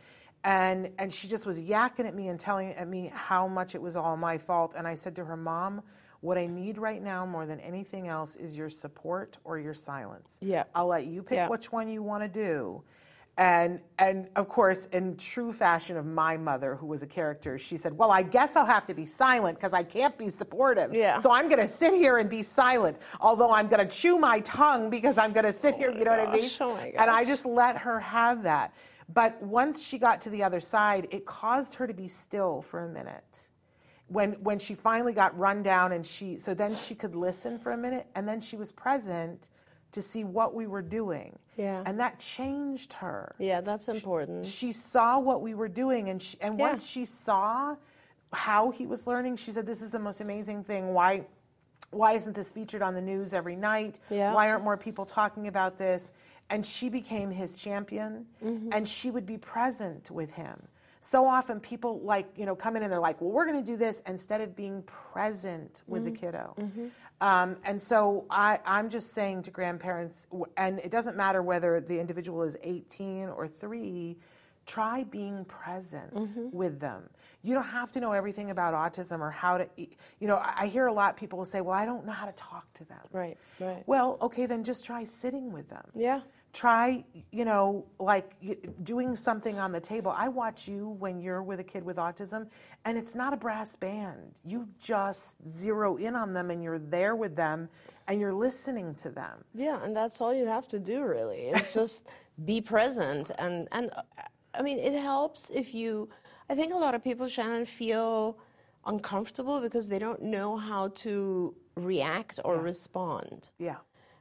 Speaker 4: And and she just was yakking at me and telling at me how much it was all my fault. And I said to her, Mom, what I need right now more than anything else is your support or your silence.
Speaker 5: Yeah.
Speaker 4: I'll let you pick
Speaker 5: Yeah.
Speaker 4: which one you want to do. And and of course, in true fashion of my mother, who was a character, she said, "Well, I guess I'll have to be silent because I can't be supportive.
Speaker 5: Yeah.
Speaker 4: So I'm going to sit here and be silent, although I'm going to chew my tongue because I'm going to sit here. You know what I mean?
Speaker 5: oh my
Speaker 4: And I just let her have that. But once she got to the other side, it caused her to be still for a minute. When when she finally got run down and she so then she could listen for a minute and then she was present to see what we were doing.
Speaker 5: Yeah.
Speaker 4: And that changed her.
Speaker 5: Yeah, that's important.
Speaker 4: She saw what we were doing and she, and
Speaker 5: Yeah.
Speaker 4: once she saw how he was learning, she said this is the most amazing thing. Why why isn't this featured on the news every night?
Speaker 5: Yeah.
Speaker 4: Why aren't more people talking about this? And she became his champion
Speaker 5: Mm-hmm.
Speaker 4: and she would be present with him. So often people like, you know, come in and they're like, well, we're going to do this instead of being present with
Speaker 5: Mm-hmm.
Speaker 4: the kiddo. Um, and so I, I'm just saying to grandparents, and it doesn't matter whether the individual is 18 or three, try being present
Speaker 5: Mm-hmm.
Speaker 4: with them. You don't have to know everything about autism or how to, you know, I I hear a lot of people will say, well, I don't know how to talk to them.
Speaker 5: Right, right.
Speaker 4: Well, okay, then just try sitting with them.
Speaker 5: Yeah.
Speaker 4: Try, you know, like doing something on the table. I watch you when you're with a kid with autism, and it's not a brass band. You just zero in on them and you're there with them and you're listening to them.
Speaker 5: Yeah, and that's all you have to do, really. It's just be present, and and I mean, it helps if you. I think a lot of people, Shannon, feel uncomfortable because they don't know how to react or respond.
Speaker 4: Yeah.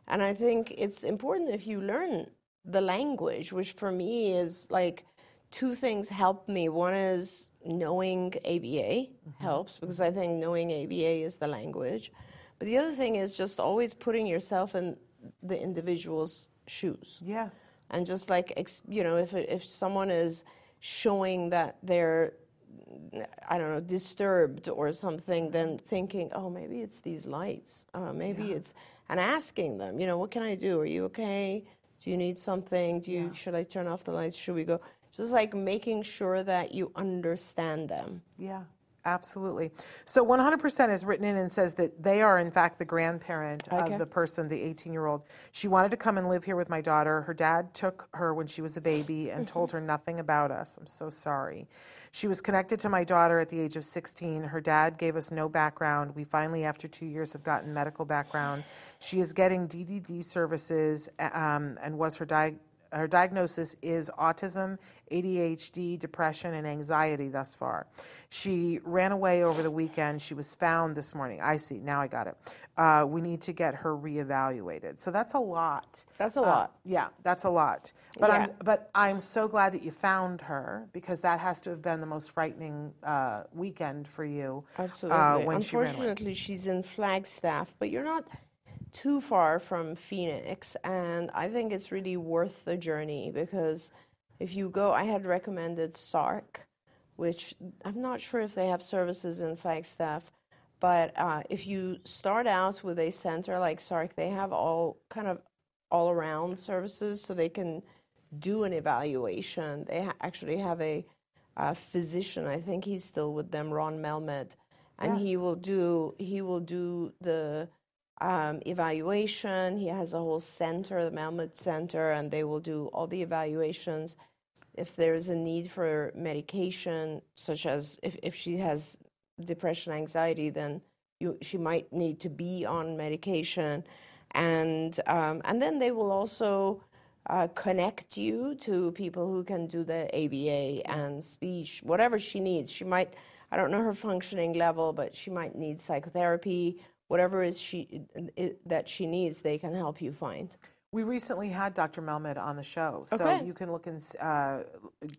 Speaker 5: And I think it's important if you learn the language, which for me is like two things help me. One is knowing ABA helps because I think knowing ABA is the language. But the other thing is just always putting yourself in the individual's shoes.
Speaker 4: Yes.
Speaker 5: And just like, you know, if, if someone is showing that they're, I don't know, disturbed or something, then thinking, oh, maybe it's these lights. Uh, maybe it's, and asking them, you know, what can I do? Are you okay? Do you need something? Do you, should I turn off the lights? Should we go? Just like making sure that you understand them.
Speaker 4: Yeah, absolutely. So 100% is written in and says that they are, in fact, the grandparent
Speaker 5: Okay.
Speaker 4: of the person, the 18 year old. She wanted to come and live here with my daughter. Her dad took her when she was a baby and told her nothing about us. I'm so sorry. She was connected to my daughter at the age of 16. Her dad gave us no background. We finally, after two years, have gotten medical background. She is getting DDD services um, and was her diagnosis her diagnosis is autism, ADHD, depression, and anxiety thus far. She ran away over the weekend. She was found this morning. I see. Now I got it. Uh, we need to get her reevaluated. So that's a lot.
Speaker 5: That's a
Speaker 4: Uh,
Speaker 5: lot.
Speaker 4: yeah, that's a lot. But
Speaker 5: Yeah.
Speaker 4: I'm but I'm so glad that you found her because that has to have been the most frightening uh, weekend for you.
Speaker 5: Absolutely.
Speaker 4: Uh, when she ran away.
Speaker 5: Unfortunately, she's in Flagstaff, but you're not too far from Phoenix, and I think it's really worth the journey because if you go, I had recommended SARRC, which I'm not sure if they have services in Flagstaff, but uh, if you start out with a center like SARRC, they have all kind of all around services so they can do an evaluation. They ha- actually have a, uh physician, I think he's still with them, Ron Melmed, and he will do he will do the evaluation. He has a whole center, the Melmed Center, and they will do all the evaluations. If there is a need for medication, such as if, if she has depression, anxiety, then you, she might need to be on medication, and um, and then they will also uh, connect you to people who can do the ABA and speech, whatever she needs. She might, I don't know her functioning level, but she might need psychotherapy. Whatever is she that she needs, they can help you find.
Speaker 4: We recently had Dr. Melmed on the show, so
Speaker 5: Okay.
Speaker 4: you can look and uh,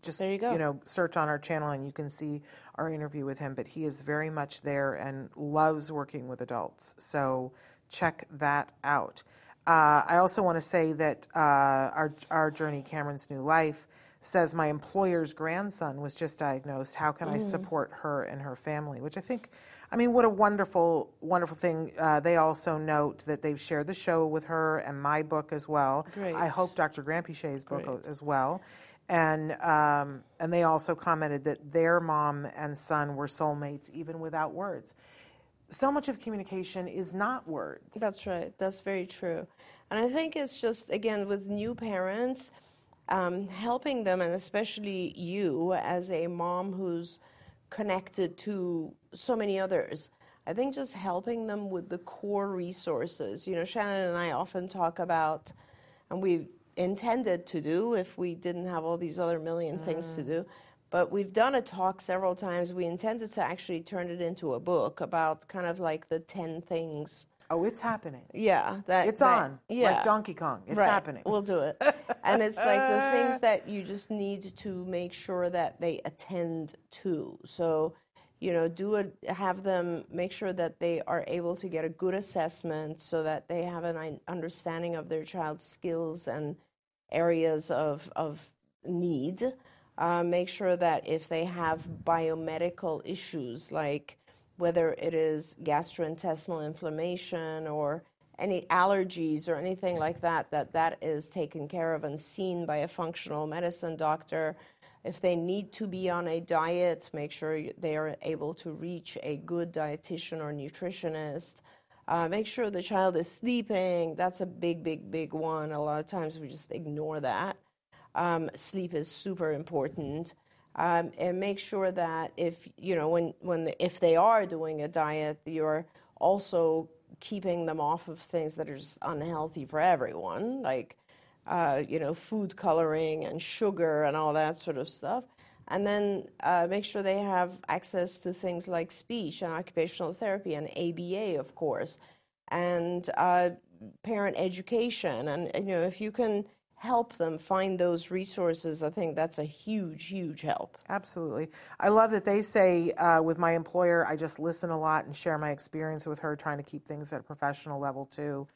Speaker 4: just
Speaker 5: There you go.
Speaker 4: you know search on our channel and you can see our interview with him. But he is very much there and loves working with adults. So check that out. Uh, I also want to say that uh, our our journey, Cameron's new life, says my employer's grandson was just diagnosed. How can
Speaker 5: Mm.
Speaker 4: I support her and her family? Which I think, I mean, what a wonderful, wonderful thing. Uh, they also note that they've shared the show with her and my book as well.
Speaker 5: Great.
Speaker 4: I hope Dr. Granpeesheh's book
Speaker 5: Great.
Speaker 4: as well. And um, and they also commented that their mom and son were soulmates even without words. So much of communication is not words.
Speaker 5: That's right. That's very true. And I think it's just, again, with new parents, um, helping them, and especially you as a mom who's connected to so many others. I think just helping them with the core resources. You know, Shannon and I often talk about, and we intended to do if we didn't have all these other million things to mm. do. But we've done a talk several times. We intended to actually turn it into a book about kind of like the 10 things.
Speaker 4: Oh, it's happening.
Speaker 5: Yeah, that
Speaker 4: It's
Speaker 5: that-
Speaker 4: on.
Speaker 5: Yeah,
Speaker 4: Like Donkey Kong. It's
Speaker 5: Right,
Speaker 4: happening.
Speaker 5: We'll do it. and it's like the things that you just need to make sure that they attend to. So, you know, do it, have them make sure that they are able to get a good assessment so that they have an understanding of their child's skills and areas of, of need. Uh, make sure that if they have biomedical issues, like whether it is gastrointestinal inflammation or any allergies or anything like that, that that is taken care of and seen by a functional medicine doctor. If they need to be on a diet, make sure they are able to reach a good dietitian or nutritionist. Uh, make sure the child is sleeping. That's a big, big, big one. A lot of times we just ignore that. Um, sleep is super important. Um, and make sure that if you know when when the, if they are doing a diet, you're also keeping them off of things that are just unhealthy for everyone, like uh, you know food coloring and sugar and all that sort of stuff. And then uh, make sure they have access to things like speech and occupational therapy and ABA, of course, and uh, parent education. And you know if you can help them find those resources, I think that's a huge, huge help.
Speaker 4: Absolutely. I love that they say uh, with my employer, I just listen a lot and share my experience with her, trying to keep things at a professional level too.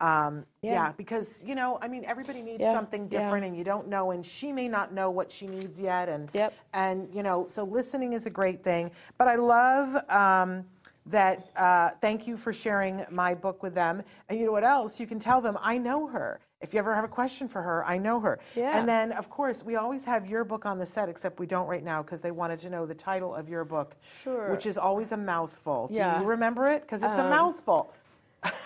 Speaker 4: Um, yeah.
Speaker 5: Yeah.
Speaker 4: because you know, I mean, everybody needs
Speaker 5: Yeah,
Speaker 4: something
Speaker 5: yeah.
Speaker 4: different, and you don't know, and she may not know what she needs yet, and
Speaker 5: Yep.
Speaker 4: and you know, so listening is a great thing. But I love. Um, that uh, thank you for sharing my book with them and you know what else you can tell them i know her if you ever have a question for her i know her
Speaker 5: Yeah.
Speaker 4: and then of course we always have your book on the set except we don't right now because they wanted to know the title of your book
Speaker 5: Sure.
Speaker 4: which is always a mouthful
Speaker 5: Yeah.
Speaker 4: do you remember it because it's a
Speaker 5: Um,
Speaker 4: mouthful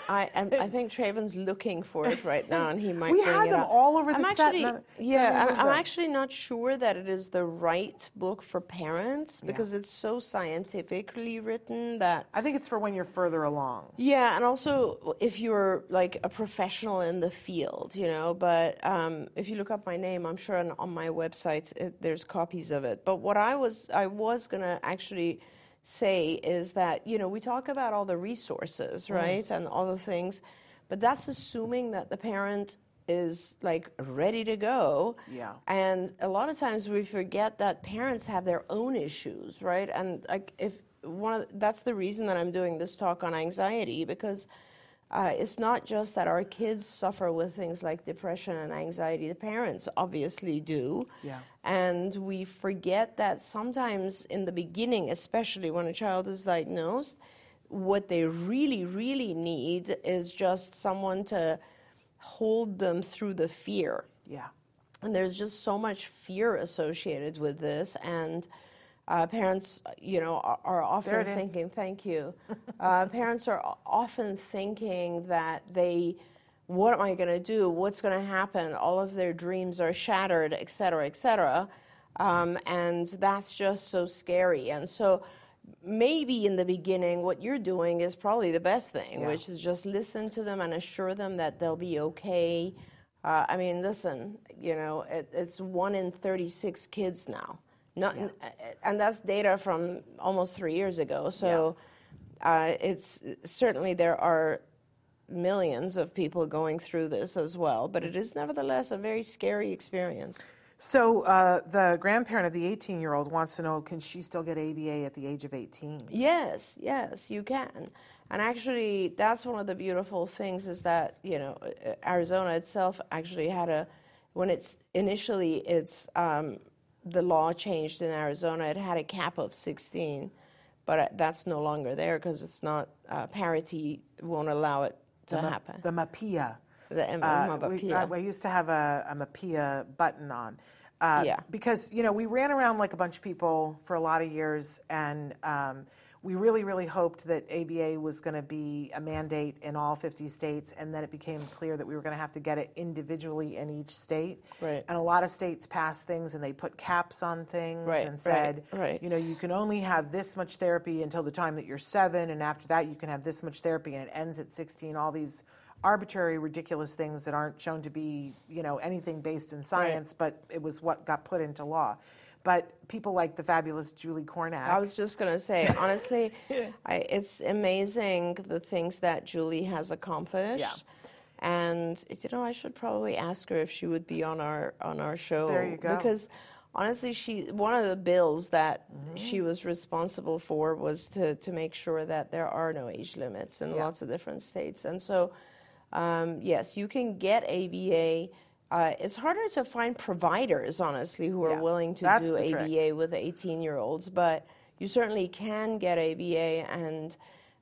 Speaker 5: I, I'm- I think Traven's looking for it right now, and he might
Speaker 4: We
Speaker 5: bring
Speaker 4: had
Speaker 5: it
Speaker 4: them
Speaker 5: up.
Speaker 4: all over the
Speaker 5: I'm
Speaker 4: set,
Speaker 5: Actually,
Speaker 4: I'm-
Speaker 5: yeah, I'm, I'm actually not sure that it is the right book for parents because it's so scientifically written that.
Speaker 4: i think it's for when you're further along
Speaker 5: Yeah, and also if you're like a professional in the field, you know. But um, if you look up my name, I'm sure on, on my website it, there's copies of it. But what I was I was gonna actually say is that you know we talk about all the resources, mm-hmm. right, and all the things, but that's assuming that the parent is like ready to go.
Speaker 4: Yeah.
Speaker 5: And a lot of times we forget that parents have their own issues, right? And like if one of that's the reason that I'm doing this talk on anxiety because uh, it's not just that our kids suffer with things like depression and anxiety. The parents obviously do.
Speaker 4: Yeah.
Speaker 5: And we forget that sometimes in the beginning, especially when a child is diagnosed, what they really, really need is just someone to hold them through the fear.
Speaker 4: yeah
Speaker 5: And there's just so much fear associated with this. And uh, parents, you know, are, are often
Speaker 4: it is.
Speaker 5: thinking, thank you. uh, parents are often thinking that they, what am I going to do? What's going to happen? All of their dreams are shattered, et cetera, et cetera. Um, and that's just so scary. And so maybe in the beginning, what you're doing is probably the best thing,
Speaker 4: Yeah.
Speaker 5: which is just listen to them and assure them that they'll be okay Uh, I mean, listen, you know, it, it's one in 36 kids now. Not, And that's data from almost three years ago. So uh, it's certainly there are millions of people going through this as well, but it is nevertheless a very scary experience.
Speaker 4: So uh, the grandparent of the 18 year old wants to know can she still get ABA at the age of 18?
Speaker 5: Yes, yes, you can. And actually, that's one of the beautiful things is that, you know, Arizona itself actually had a, when it's initially it's, um, the law changed in Arizona, it had a cap of 16, but uh, that's no longer there because it's not, uh, parity won't allow it to
Speaker 4: the, ma-
Speaker 5: happen.
Speaker 4: The MAPIA.
Speaker 5: The M-
Speaker 4: Uh, we,
Speaker 5: MAPIA.
Speaker 4: I, I used to have a, a MAPIA button on. Uh,
Speaker 5: Yeah.
Speaker 4: Because, you know, we ran around like a bunch of people for a lot of years, and um, we really, really hoped that ABA was going to be a mandate in all 50 states, and then it became clear that we were going to have to get it individually in each state.
Speaker 5: Right.
Speaker 4: And a lot of states passed things, and they put caps on things
Speaker 5: Right,
Speaker 4: and
Speaker 5: right,
Speaker 4: said,
Speaker 5: right.
Speaker 4: you know, you can only have this much therapy until the time that you're seven, and after that, you can have this much therapy, and it ends at 16. All these arbitrary, ridiculous things that aren't shown to be, you know, anything based in science, but it was what got put into law. But people like the fabulous Julie Kornack.
Speaker 5: I was just going to say, honestly, I, it's amazing the things that Julie has accomplished.
Speaker 4: Yeah.
Speaker 5: And you know, I should probably ask her if she would be on our on our show.
Speaker 4: There you go.
Speaker 5: Because honestly, she one of the bills that
Speaker 4: Mm-hmm.
Speaker 5: she was responsible for was to to make sure that there are no age limits in
Speaker 4: Yeah.
Speaker 5: lots of different states. And so, um, yes, you can get ABA. Uh, it's harder to find providers, honestly, who are
Speaker 4: Yeah,
Speaker 5: willing to do
Speaker 4: the trick.
Speaker 5: ABA with 18 year olds, but you certainly can get ABA. And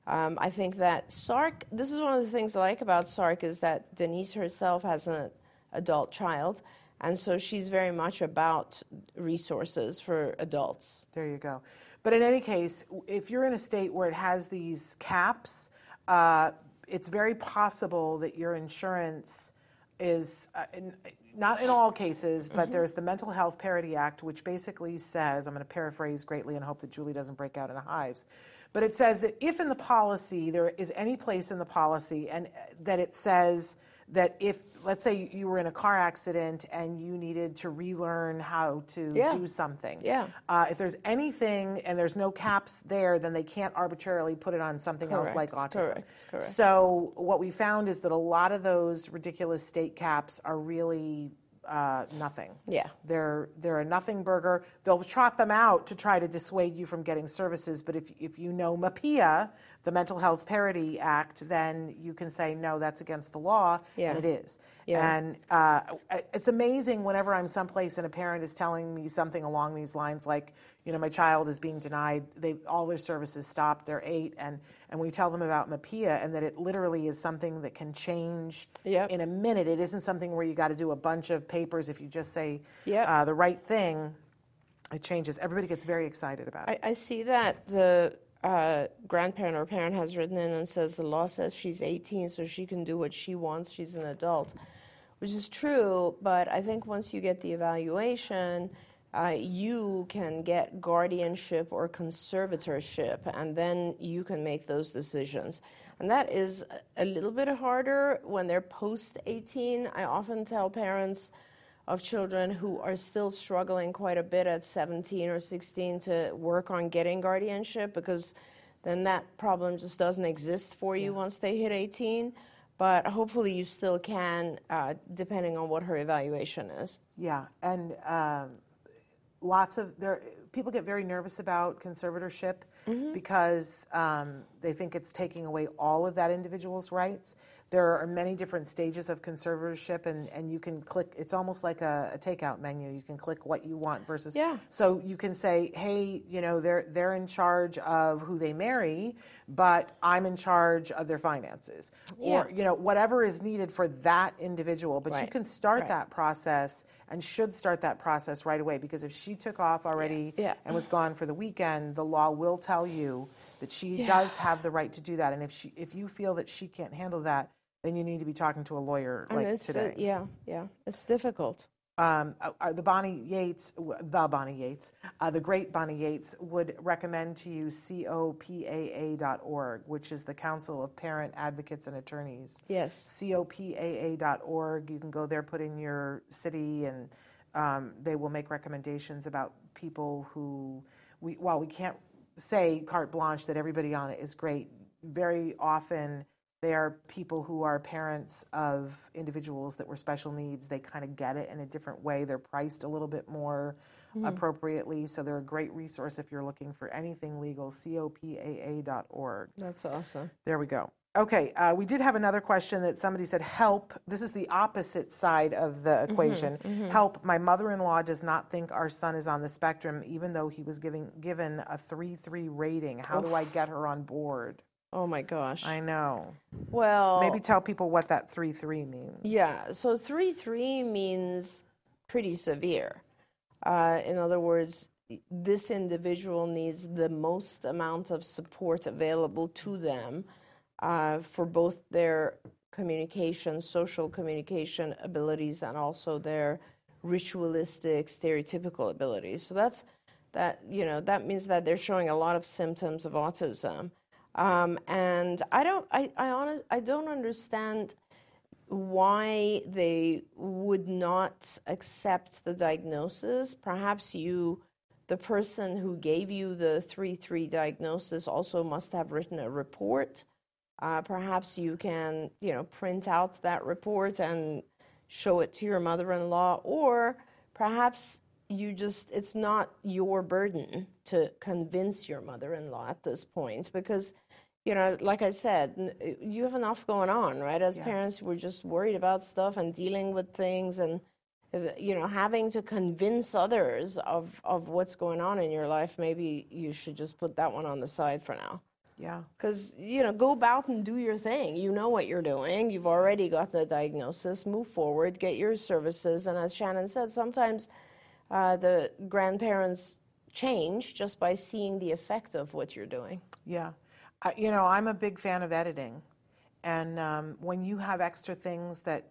Speaker 5: um, I think that SARRC, this is one of the things I like about SARRC, is that Denise herself has an adult child. And so she's very much about resources for adults.
Speaker 4: There you go. But in any case, if you're in a state where it has these caps, uh, it's very possible that your insurance is uh, in, not in all cases, but there's the Mental Health Parity Act, which basically says I'm going to paraphrase greatly and hope that Julie doesn't break out in hives. But it says that if in the policy there is any place in the policy and uh, that it says that if let's say you were in a car accident and you needed to relearn how to
Speaker 5: Yeah.
Speaker 4: do something
Speaker 5: Yeah.
Speaker 4: uh, if there's anything and there's no caps there, then they can't arbitrarily put it on something else like autism.
Speaker 5: correct, correct.
Speaker 4: So what we found is that a lot of those ridiculous state caps are really uh, nothing.
Speaker 5: Yeah.
Speaker 4: They're they're a nothing burger. They'll trot them out to try to dissuade you from getting services. But if if you know MAPIA, the Mental Health Parity Act, then you can say no, that's against the law,
Speaker 5: Yeah.
Speaker 4: and it is.
Speaker 5: Yeah.
Speaker 4: And uh, it's amazing whenever I'm someplace and a parent is telling me something along these lines, like, you know, my child is being denied, they all their services stopped, they're eight, and, and we tell them about MAPIA and that it literally is something that can change
Speaker 5: Yep.
Speaker 4: in a minute. It isn't something where you got to do a bunch of papers. If you just say
Speaker 5: Yep.
Speaker 4: uh, the right thing, it changes. Everybody gets very excited about it.
Speaker 5: I, I see that the uh, grandparent or parent has written in and says the law says she's 18, so she can do what she wants. She's an adult, which is true. But I think once you get the evaluation, uh, you can get guardianship or conservatorship, and then you can make those decisions. And that is a little bit harder when they're post 18. I often tell parents of children who are still struggling quite a bit at 17 or 16 to work on getting guardianship because then that problem just doesn't exist for you once they hit 18. But hopefully, you still can, uh, depending on what her evaluation is.
Speaker 4: Yeah, and um, lots of there people get very nervous about conservatorship because um, they think it's taking away all of that individual's rights. There are many different stages of conservatorship, and, and you can click. It's almost like a, a takeout menu. You can click what you want versus.
Speaker 5: Yeah.
Speaker 4: So you can say, hey, you know, they're they're in charge of who they marry, but I'm in charge of their finances, or you know, whatever is needed for that individual. But you can start
Speaker 5: Right.
Speaker 4: that process and should start that process right away because if she took off already
Speaker 5: Yeah.
Speaker 4: and was gone for the weekend, the law will tell you that she does have the right to do that. And if she, if you feel that she can't handle that, then you need to be talking to a lawyer
Speaker 5: And
Speaker 4: like
Speaker 5: uh,
Speaker 4: today.
Speaker 5: yeah, yeah, it's difficult.
Speaker 4: um, uh, uh, the Bonnie Yates, the Bonnie Yates, uh, the great Bonnie Yates would recommend to you COPAA.org, which is the Council of Parent Advocates and Attorneys.
Speaker 5: Yes.
Speaker 4: COPAA.org. You can go there, put in your city, and um, they will make recommendations about people who, we, while we can't say carte blanche that everybody on it is great, very often they are people who are parents of individuals that were special needs. They kind of get it in a different way. They're priced a little bit more mm-hmm. appropriately. So they're a great resource if you're looking for anything legal. COPAA.org.
Speaker 5: That's awesome.
Speaker 4: There we go. Okay, uh, we did have another question that somebody said, help. This is the opposite side of the equation. Help. My mother in law does not think our son is on the spectrum, even though he was giving, given a 3 3 rating. How do I get her on board?
Speaker 5: Oh my gosh.
Speaker 4: I know.
Speaker 5: well,
Speaker 4: Maybe tell people what that 3 3 means.
Speaker 5: Yeah, so 3 3 means pretty severe. Uh, in other words, this individual needs the most amount of support available to them uh, for both their communication, social communication abilities, and also their ritualistic, stereotypical abilities. So that's that. You know that means that they're showing a lot of symptoms of autism, um, and I don't. I I honest, I don't understand why they would not accept the diagnosis. Perhaps you, the person who gave you the 3 3 diagnosis, also must have written a report. Uh, perhaps you can, you know, print out that report and show it to your mother in law, or perhaps you just, it's not your burden to convince your mother in law at this point because you know, like I said, you have enough going on, right? As parents, we're just worried about stuff and dealing with things and, uh, you know, having to convince others of, of what's going on in your life. Maybe you should just put that one on the side for now.
Speaker 4: Yeah.
Speaker 5: Because, you know, go about and do your thing. You know what you're doing. You've already got the diagnosis. Move forward, get your services. And as Shannon said, sometimes uh, the grandparents change just by seeing the effect of what you're doing.
Speaker 4: Yeah. You know, I'm a big fan of editing. And um, when you have extra things that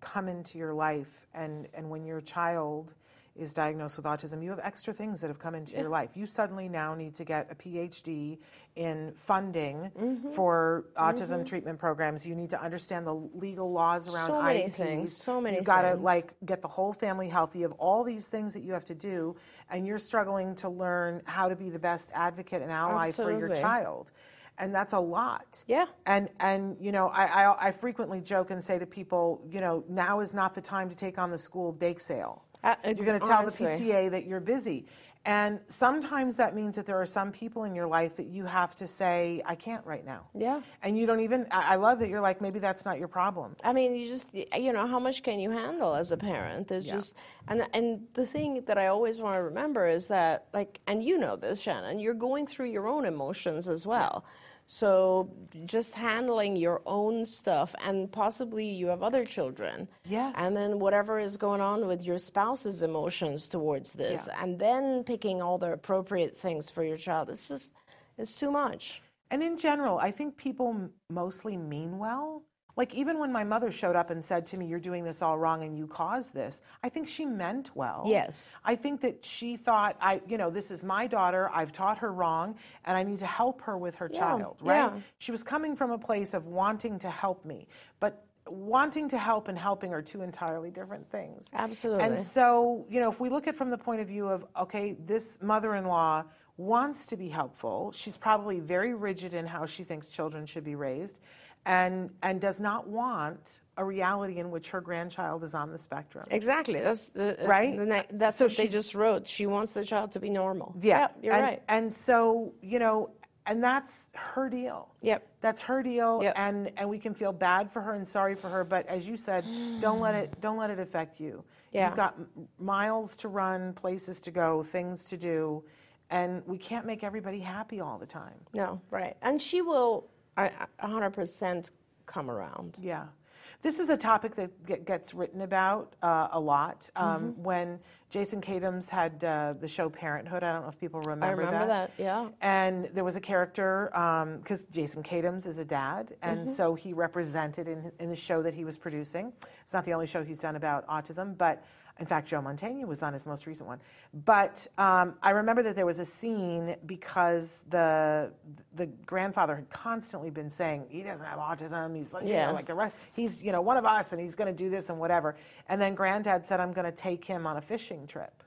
Speaker 4: come into your life, and, and when your child is diagnosed with autism, you have extra things that have come into your life. You suddenly now need to get a PhD in funding
Speaker 5: Mm-hmm.
Speaker 4: for autism treatment programs. You need to understand the legal laws around
Speaker 5: So many
Speaker 4: IEPs.
Speaker 5: things, so many
Speaker 4: You've got to like get the whole family healthy. You have all these things that you have to do, and you're struggling to learn how to be the best advocate and ally for your child and that's a lot.
Speaker 5: Yeah.
Speaker 4: And and you know, I, I I frequently joke and say to people, you know, now is not the time to take on the school bake sale.
Speaker 5: Uh,
Speaker 4: you're going to tell
Speaker 5: honestly.
Speaker 4: the PTA that you're busy. And sometimes that means that there are some people in your life that you have to say, I can't right now.
Speaker 5: Yeah.
Speaker 4: And you don't even, I I love that you're like, maybe that's not your problem.
Speaker 5: I mean, you just you know how much can you handle as a parent? There's just and and the thing that I always want to remember is that like and you know this, Shannon, you're going through your own emotions as well. So just handling your own stuff and possibly you have other children.
Speaker 4: Yes.
Speaker 5: And then whatever is going on with your spouse's emotions towards this
Speaker 4: Yeah.
Speaker 5: and then picking all the appropriate things for your child. It's just it's too much.
Speaker 4: And in general, I think people mostly mean well. Like even when my mother showed up and said to me, "You're doing this all wrong and you caused this," I think she meant well.
Speaker 5: Yes.
Speaker 4: I think that she thought, "I, you know, this is my daughter. I've taught her wrong, and I need to help her with her
Speaker 5: Yeah,
Speaker 4: child." Right?
Speaker 5: yeah.
Speaker 4: She was coming from a place of wanting to help me, but wanting to help and helping are two entirely different things.
Speaker 5: Absolutely.
Speaker 4: And so, you know, if we look at from the point of view of, okay, this mother-in-law wants to be helpful. She's probably very rigid in how she thinks children should be raised and and does not want a reality in which her grandchild is on the spectrum.
Speaker 5: Exactly. That's the, uh,
Speaker 4: Right?
Speaker 5: The, ne- that's
Speaker 4: So
Speaker 5: what they just wrote. She wants the child to be normal.
Speaker 4: Yeah,
Speaker 5: Yep, you're
Speaker 4: and,
Speaker 5: right.
Speaker 4: And so, you know, and that's her deal.
Speaker 5: Yep.
Speaker 4: That's her deal,
Speaker 5: Yep.
Speaker 4: and and we can feel bad for her and sorry for her. But as you said, don't let it don't let it affect you.
Speaker 5: Yeah.
Speaker 4: You've got miles to run, places to go, things to do, and we can't make everybody happy all the time.
Speaker 5: No, right. And she will 100% come around.
Speaker 4: Yeah. This is a topic that get- gets written about uh, a lot. Um,
Speaker 5: Mm-hmm.
Speaker 4: When Jason Katims had uh, the show Parenthood, I don't know if people remember,
Speaker 5: I remember that, yeah.
Speaker 4: And there was a character, because Jason Katims is a dad, and
Speaker 5: Mm-hmm.
Speaker 4: so he represented in, in the show that he was producing. It's not the only show he's done about autism, but In fact, Joe Mantegna was on his most recent one. But um, I remember that there was a scene because the the grandfather had constantly been saying he doesn't have autism. He's like, you
Speaker 5: Yeah.
Speaker 4: know, like the rest. He's you know one of us, and he's going to do this and whatever. And then Granddad said, "I'm going to take him on a fishing trip."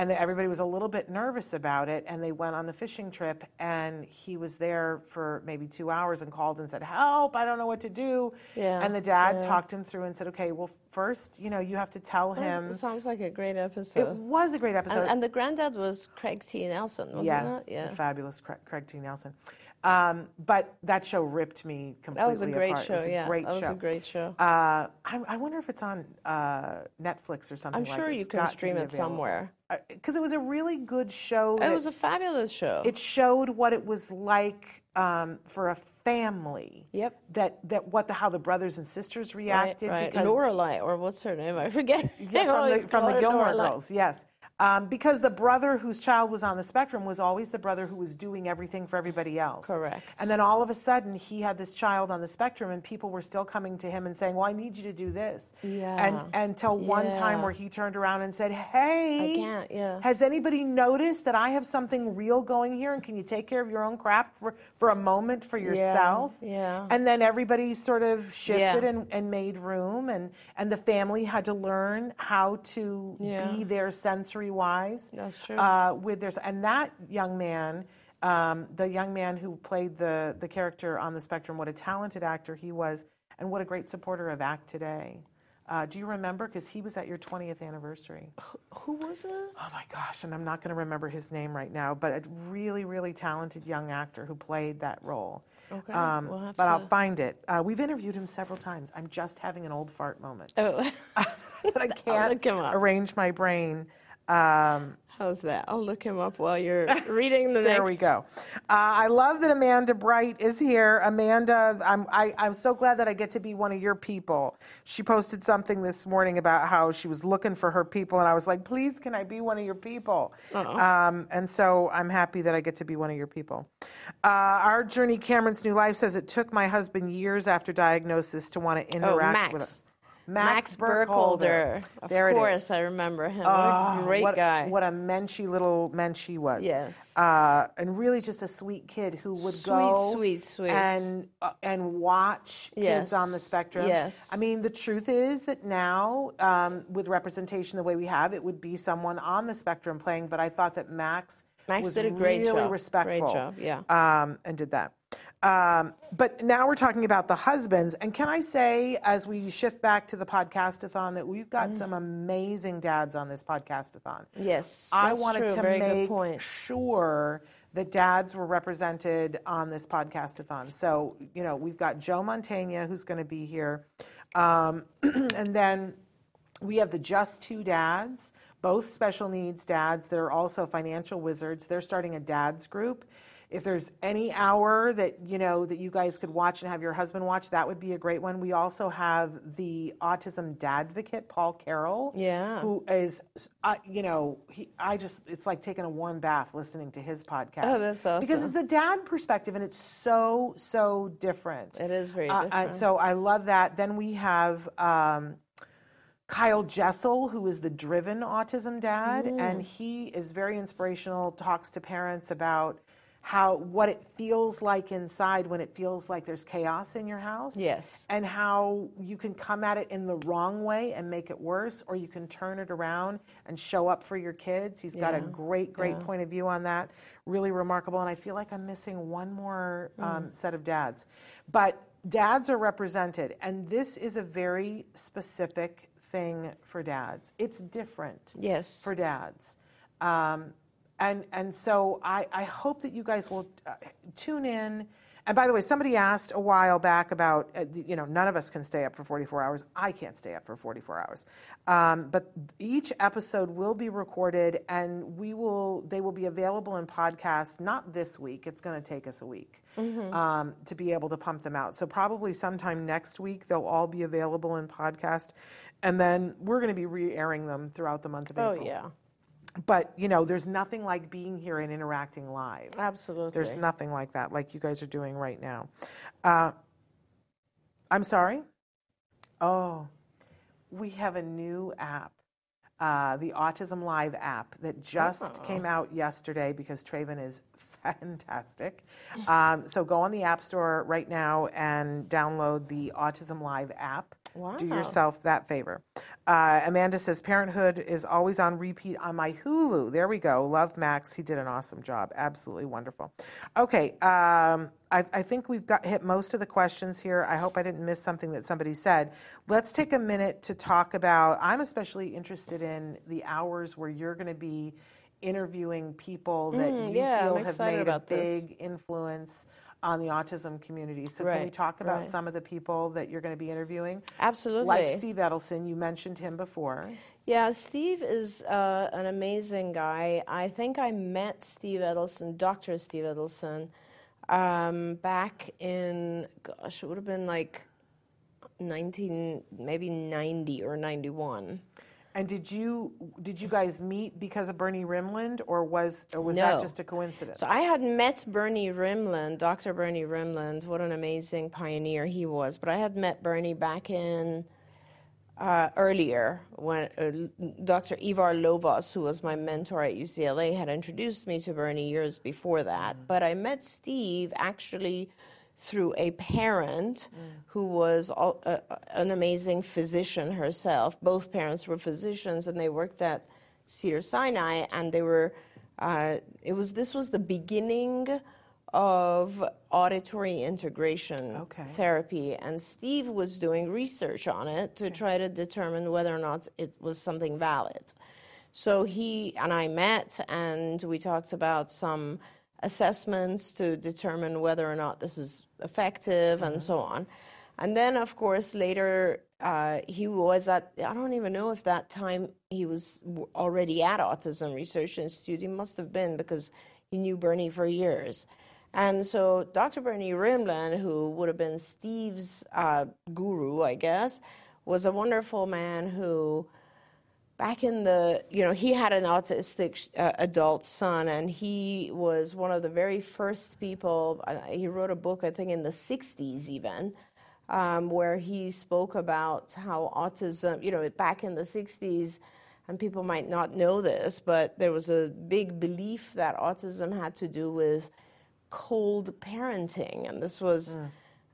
Speaker 4: And everybody was a little bit nervous about it, and they went on the fishing trip, and he was there for maybe two hours and called and said, "Help! I don't know what to do."
Speaker 5: Yeah,
Speaker 4: And the dad
Speaker 5: yeah.
Speaker 4: talked him through and said, "Okay, well, first, you know, you have to tell him."
Speaker 5: It sounds like a great episode.
Speaker 4: It was a great episode.
Speaker 5: and, and the granddad was Craig T. Nelson, wasn't
Speaker 4: yes,
Speaker 5: it? Yeah.
Speaker 4: the fabulous Craig, Craig T. Nelson. Um, but that show ripped me completely apart.
Speaker 5: That was a great
Speaker 4: apart.
Speaker 5: show.
Speaker 4: It was a
Speaker 5: yeah,
Speaker 4: great
Speaker 5: that was
Speaker 4: show.
Speaker 5: a great show.
Speaker 4: Uh, I, I wonder if it's on uh, Netflix or something.
Speaker 5: I'm sure you can stream it somewhere.
Speaker 4: because it was a really good show.
Speaker 5: It was a fabulous show.
Speaker 4: it showed what it was like um, for a family.
Speaker 5: Yep.
Speaker 4: That that what the how the brothers and sisters reacted
Speaker 5: right.
Speaker 4: because
Speaker 5: Lorelai, or what's her name? I forget.
Speaker 4: yeah, from the, from the Gilmore. Girls, yes. Um, because the brother whose child was on the spectrum was always the brother who was doing everything for everybody else.
Speaker 5: Correct.
Speaker 4: And then all of a sudden, he had this child on the spectrum, and people were still coming to him and saying, "Well, I need you to do this."
Speaker 5: Yeah.
Speaker 4: And until one time where he turned around and said, "Hey,
Speaker 5: I can't, yeah.
Speaker 4: has anybody noticed that I have something real going here, and can you take care of your own crap for, for a moment for yourself?"
Speaker 5: yeah. yeah.
Speaker 4: And then everybody sort of shifted
Speaker 5: Yeah.
Speaker 4: and, and made room, and, and the family had to learn how to be their sensory wise.
Speaker 5: That's true.
Speaker 4: Uh, with their and that young man, um, the young man who played the the character on the spectrum, what a talented actor he was, and what a great supporter of Act Today. Uh, do you remember? Because he was at your 20th anniversary.
Speaker 5: Who was it?
Speaker 4: Oh my gosh, and I'm not going to remember his name right now, but a really, really talented young actor who played that role.
Speaker 5: Okay,
Speaker 4: Um,
Speaker 5: we'll have
Speaker 4: but I'll find it. Uh, we've interviewed him several times. I'm just having an old fart moment.
Speaker 5: Oh,
Speaker 4: but I can't
Speaker 5: look him up.
Speaker 4: arrange my brain. Um,
Speaker 5: how's that? I'll look him up while you're reading the
Speaker 4: there
Speaker 5: next.
Speaker 4: we go. Uh, I love that Amanda Bright is here. Amanda, I'm, I, I'm so glad that I get to be one of your people. She posted something this morning about how she was looking for her people, and I was like, please, can I be one of your people? Um, and so I'm happy that I get to be one of your people. Uh, our journey, Cameron's New Life, says it took my husband years after diagnosis to want to interact
Speaker 5: Oh,
Speaker 4: interact with
Speaker 5: Max. Max Burkholder. Of
Speaker 4: There
Speaker 5: course, I remember him. what
Speaker 4: Oh,
Speaker 5: a great
Speaker 4: what,
Speaker 5: guy.
Speaker 4: What a menschy little mensch he was.
Speaker 5: Yes.
Speaker 4: Uh, and really just a sweet kid who would
Speaker 5: Sweet,
Speaker 4: go
Speaker 5: sweet, sweet.
Speaker 4: and uh, and watch kids on the spectrum.
Speaker 5: yes.
Speaker 4: I mean, the truth is that now, um, with representation the way we have, it would be someone on the spectrum playing. But I thought that Max
Speaker 5: Max
Speaker 4: was
Speaker 5: did a great
Speaker 4: really
Speaker 5: job.
Speaker 4: respectful.
Speaker 5: Great job, yeah.
Speaker 4: Um, and did that. Um, but now we're talking about the husbands. And can I say, as we shift back to the podcastathon, that we've
Speaker 5: Mm.
Speaker 4: got some amazing dads on this podcastathon.
Speaker 5: yes,
Speaker 4: I wanted
Speaker 5: true.
Speaker 4: to
Speaker 5: Very
Speaker 4: make
Speaker 5: point.
Speaker 4: sure that dads were represented on this podcastathon. So, you know, we've got Joe Mantegna who's going to be here. Um, and then we have the Just Two Dads, both special needs dads that are also financial wizards. They're starting a dads group. If there's any hour that you know that you guys could watch and have your husband watch, that would be a great one. We also have the autism dadvocate, Paul Carroll,
Speaker 5: Yeah.
Speaker 4: who is, uh, you know, he, I just it's like taking a warm bath listening to his podcast.
Speaker 5: Oh, that's awesome!
Speaker 4: Because it's the dad perspective, and it's so so different.
Speaker 5: It is very
Speaker 4: Uh, uh, so I love that. Then we have. Um, Kyle Jessel, who is the driven autism dad,
Speaker 5: Mm.
Speaker 4: and he is very inspirational, talks to parents about how what it feels like inside when it feels like there's chaos in your house.
Speaker 5: Yes.
Speaker 4: And how you can come at it in the wrong way and make it worse, or you can turn it around and show up for your kids. He's got a great, great
Speaker 5: Yeah.
Speaker 4: point of view on that. Really remarkable. And I feel like I'm missing one more
Speaker 5: Mm.
Speaker 4: um, set of dads. But dads are represented, and this is a very specific thing for dads. It's different
Speaker 5: Yes.
Speaker 4: for dads. Um, and and so I, I hope that you guys will uh, tune in. And by the way, somebody asked a while back about uh, you know none of us can stay up for 44 hours. I can't stay up for 44 hours. Um, but each episode will be recorded, and we will they will be available in podcasts. Not this week. It's going to take us a week um, to be able to pump them out. So probably sometime next week they'll all be available in podcast, and then we're going to be re-airing them throughout the month of
Speaker 5: Oh
Speaker 4: April
Speaker 5: yeah,
Speaker 4: but you know there's nothing like being here and interacting live
Speaker 5: absolutely.
Speaker 4: there's nothing like that like you guys are doing right now uh, i'm sorry oh we have a new app uh, the Autism Live app that just came out yesterday because Traven is fantastic. Um, so go on the App Store right now and download the Autism Live app. Do yourself that favor. Uh, Amanda says Parenthood is always on repeat on my Hulu. There we go. Love Max. He did an awesome job. Absolutely wonderful. Okay, um, I, I think we've got hit most of the questions here. I hope I didn't miss something that somebody said. Let's take a minute to talk about. I'm especially interested in the hours where you're going to be interviewing people that
Speaker 5: Mm,
Speaker 4: you
Speaker 5: yeah,
Speaker 4: feel
Speaker 5: I'm
Speaker 4: have made a
Speaker 5: this.
Speaker 4: big influence on the autism community. So can we talk about
Speaker 5: right.
Speaker 4: some of the people that you're going to be interviewing?
Speaker 5: Absolutely.
Speaker 4: Like Steve Edelson, you mentioned him before.
Speaker 5: Yeah, Steve is uh, an amazing guy. I think I met Steve Edelson, Dr. Steve Edelson, um, back in, gosh, it would have been like 19, maybe 90 or 91.
Speaker 4: And did you did you guys meet because of Bernie Rimland, or was or was that just a coincidence?
Speaker 5: So I had met Bernie Rimland, Dr. Bernie Rimland. What an amazing pioneer he was. But I had met Bernie back in uh, earlier when uh, Dr. Ivar Lovaas, who was my mentor at UCLA, had introduced me to Bernie years before that. But I met Steve actually through a parent who was al- uh, an amazing physician herself. Both parents were physicians, and they worked at Cedar Sinai, and they were. Uh, it was this was the beginning of auditory integration
Speaker 4: Okay.
Speaker 5: therapy, and Steve was doing research on it to try to determine whether or not it was something valid. So he and I met, and we talked about some assessments to determine whether or not this is effective and so on. And then, of course, later uh, he was at, I don't even know if that time he was already at Autism Research Institute. He must have been because he knew Bernie for years. And so Dr. Bernie Rimland, who would have been Steve's uh, guru, I guess, was a wonderful man who back in the you know he had an autistic uh, adult son and he was one of the very first people uh, he wrote a book i think in the 60s even um, where he spoke about how autism you know back in the 60s and people might not know this but there was a big belief that autism had to do with cold parenting and this was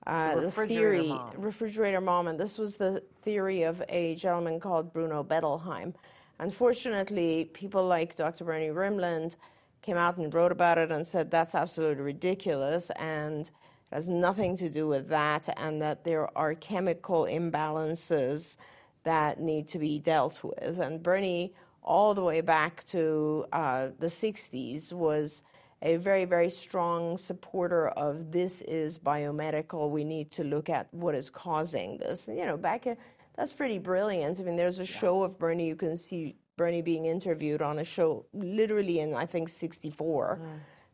Speaker 5: uh,
Speaker 4: The
Speaker 5: the, theory
Speaker 4: mom.
Speaker 5: refrigerator mom, and this was the theory of a gentleman called Bruno Bettelheim. Unfortunately, people like Dr. Bernie Rimland came out and wrote about it and said that's absolutely ridiculous and it has nothing to do with that, and that there are chemical imbalances that need to be dealt with. And Bernie, all the way back to uh, the 60s, was a very, very strong supporter of this is biomedical. We need to look at what is causing this. You know, back in, that's pretty brilliant. I mean, there's a show of Bernie. You can see Bernie being interviewed on a show, literally in I think '64,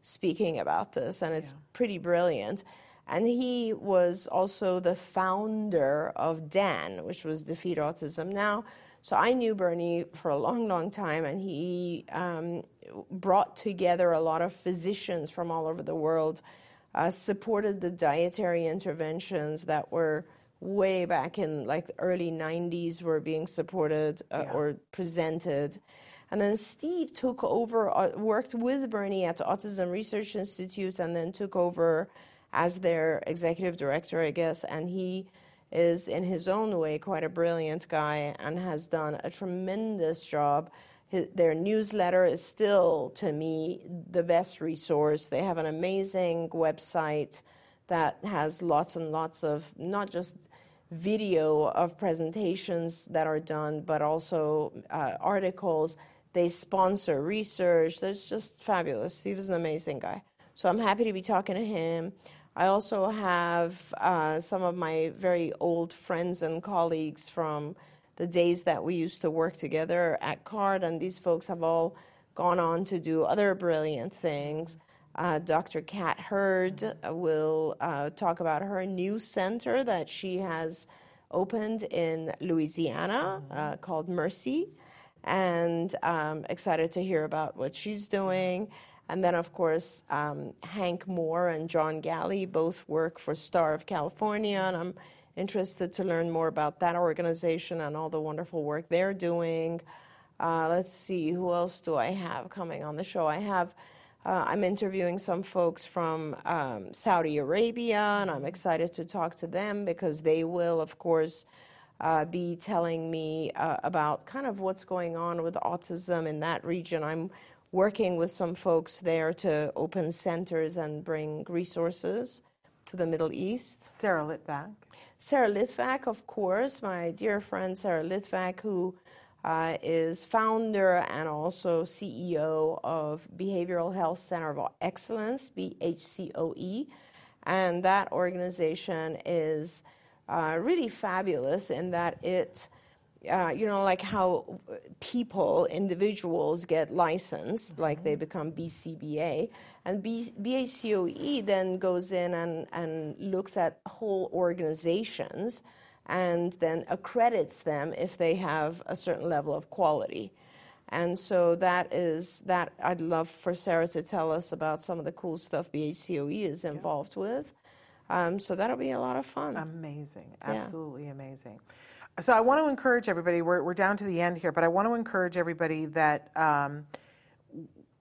Speaker 5: speaking about this, and it's pretty brilliant. And he was also the founder of DAN, which was Defeat Autism Now. So I knew Bernie for a long, long time, and he um, brought together a lot of physicians from all over the world, uh, supported the dietary interventions that were way back in like the early 90s were being supported uh, or presented. And then Steve took over, uh, worked with Bernie at the Autism Research Institute, and then took over as their executive director, I guess. And he is, in his own way, quite a brilliant guy and has done a tremendous job. His, their newsletter is still, to me, the best resource. They have an amazing website that has lots and lots of not just video of presentations that are done, but also uh, articles. They sponsor research. That's just fabulous. Steve is an amazing guy. So I'm happy to be talking to him. I also have uh, some of my very old friends and colleagues from the days that we used to work together at CARD, and these folks have all gone on to do other brilliant things. Uh, Dr. Kat Hurd uh, will uh, talk about her new center that she has opened in Louisiana uh, called Mercy, and um, excited to hear about what she's doing. And then, of course, um, Hank Moore and John Galley both work for Star of California, and I'm interested to learn more about that organization and all the wonderful work they're doing. Uh, let's see, who else do I have coming on the show? I have. Uh, I'm interviewing some folks from um, Saudi Arabia, and I'm excited to talk to them because they will, of course, uh, be telling me uh, about kind of what's going on with autism in that region. I'm working with some folks there to open centers and bring resources to the Middle East.
Speaker 4: Sarah Litvak.
Speaker 5: Sarah Litvak, of course, my dear friend Sarah Litvak, who uh, is founder and also CEO of Behavioral Health Center of Excellence, BHCOE. And that organization is uh, really fabulous in that it, uh, you know, like how people, individuals get licensed, like they become BCBA. And B- BHCOE then goes in and, and looks at whole organizations and then accredits them if they have a certain level of quality. And so that is that I'd love for Sarah to tell us about some of the cool stuff BHCOE is involved with. Um, so that'll be a lot of fun.
Speaker 4: Amazing. Absolutely yeah. amazing. So I want to encourage everybody, we're, we're down to the end here, but I want to encourage everybody that a um,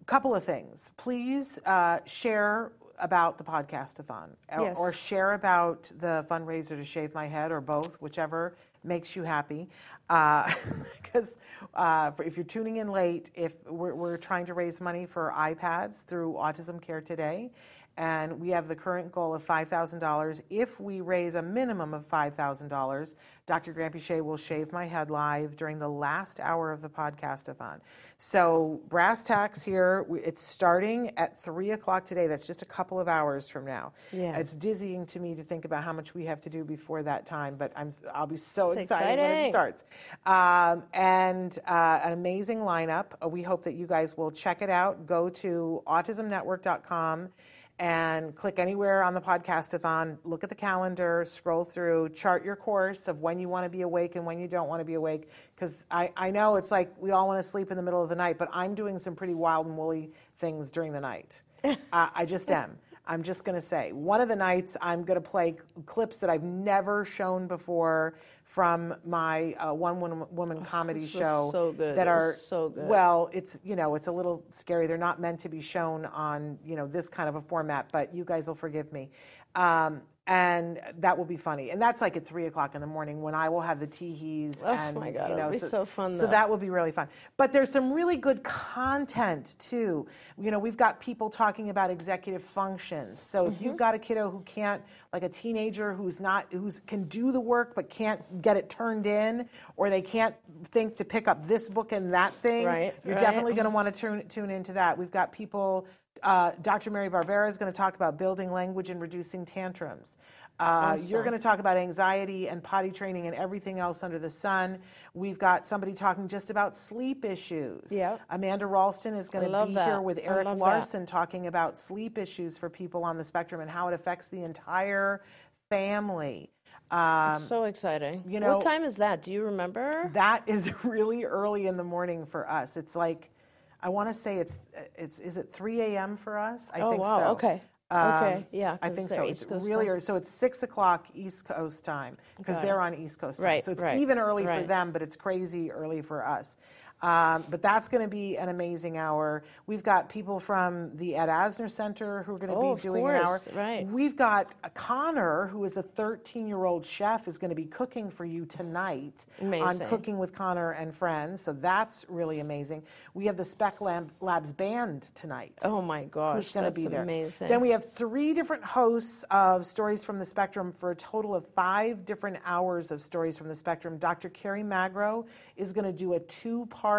Speaker 4: couple of things. Please uh, share about the podcastathon
Speaker 5: yes.
Speaker 4: or share about the fundraiser to shave my head or both, whichever makes you happy. Because uh, uh, if you're tuning in late, if we're, we're trying to raise money for iPads through Autism Care Today, and we have the current goal of $5,000. If we raise a minimum of $5,000, Dr. Granpeesheh will shave my head live during the last hour of the podcastathon. So, brass tacks here, it's starting at 3 o'clock today. That's just a couple of hours from now.
Speaker 5: Yeah.
Speaker 4: It's dizzying to me to think about how much we have to do before that time, but I'm, I'll be so
Speaker 5: it's
Speaker 4: excited
Speaker 5: exciting.
Speaker 4: when it starts. Um, and uh, an amazing lineup. We hope that you guys will check it out. Go to autismnetwork.com and click anywhere on the podcastathon, look at the calendar, scroll through, chart your course of when you want to be awake and when you don't want to be awake. Because I, I know it's like we all want to sleep in the middle of the night, but I'm doing some pretty wild and woolly things during the night. uh, I just am. I'm just going to say. One of the nights I'm going to play clips that I've never shown before from my uh, one woman, woman comedy show
Speaker 5: so good.
Speaker 4: that are
Speaker 5: so good.
Speaker 4: well it's you know it's a little scary they're not meant to be shown on you know this kind of a format but you guys will forgive me um, and that will be funny. And that's like at three o'clock in the morning when i will have the teehees
Speaker 5: Oh
Speaker 4: and
Speaker 5: my God,
Speaker 4: you know
Speaker 5: it'll be so fun,
Speaker 4: so that will be really fun. But there's some really good content too. You know we've got people talking about executive functions. So if
Speaker 5: Mm-hmm.
Speaker 4: you've got a kiddo who can't like a teenager who's not who's can do the work but can't get it turned in or they can't think to pick up this book and that thing
Speaker 5: Right,
Speaker 4: you're
Speaker 5: right.
Speaker 4: definitely going to want to tune, tune into that. We've got people uh, dr mary barbera is going to talk about building language and reducing tantrums uh, You're going to talk about anxiety and potty training and everything else under the sun. We've got somebody talking just about sleep issues.
Speaker 5: Yep.
Speaker 4: Amanda Ralston is going to be
Speaker 5: that.
Speaker 4: here with Eric
Speaker 5: love that.
Speaker 4: Larson talking about sleep issues for people on the spectrum and how it affects the entire family. Um,
Speaker 5: so exciting.
Speaker 4: you know-
Speaker 5: what time is that? Do you remember?
Speaker 4: that is really early in the morning for us. It's like, I want to say it's it's is it 3 a.m. for us? I
Speaker 5: oh
Speaker 4: think
Speaker 5: wow.
Speaker 4: so.
Speaker 5: Okay.
Speaker 4: Um,
Speaker 5: okay. Yeah.
Speaker 4: I think so.
Speaker 5: East
Speaker 4: It's
Speaker 5: Coast
Speaker 4: really early. So it's six o'clock East Coast time because they're on East Coast time.
Speaker 5: Right,
Speaker 4: So it's
Speaker 5: right,
Speaker 4: even early for them, but it's crazy early for us. Um, but that's going to be an amazing hour. We've got people from the Ed Asner Center who are going to
Speaker 5: Oh,
Speaker 4: be doing an hour.
Speaker 5: course, right.
Speaker 4: We've got uh, Connor, who is a 13 year old chef, is going to be cooking for you tonight on Cooking with Connor and Friends. So that's really amazing. We have the Spec Lab, Labs band tonight
Speaker 5: Oh my gosh.
Speaker 4: who's going to be there.
Speaker 5: amazing.
Speaker 4: Then we have three different hosts of Stories from the Spectrum for a total of five different hours of Stories from the Spectrum. Dr. Kerry Magro is going to do a two part.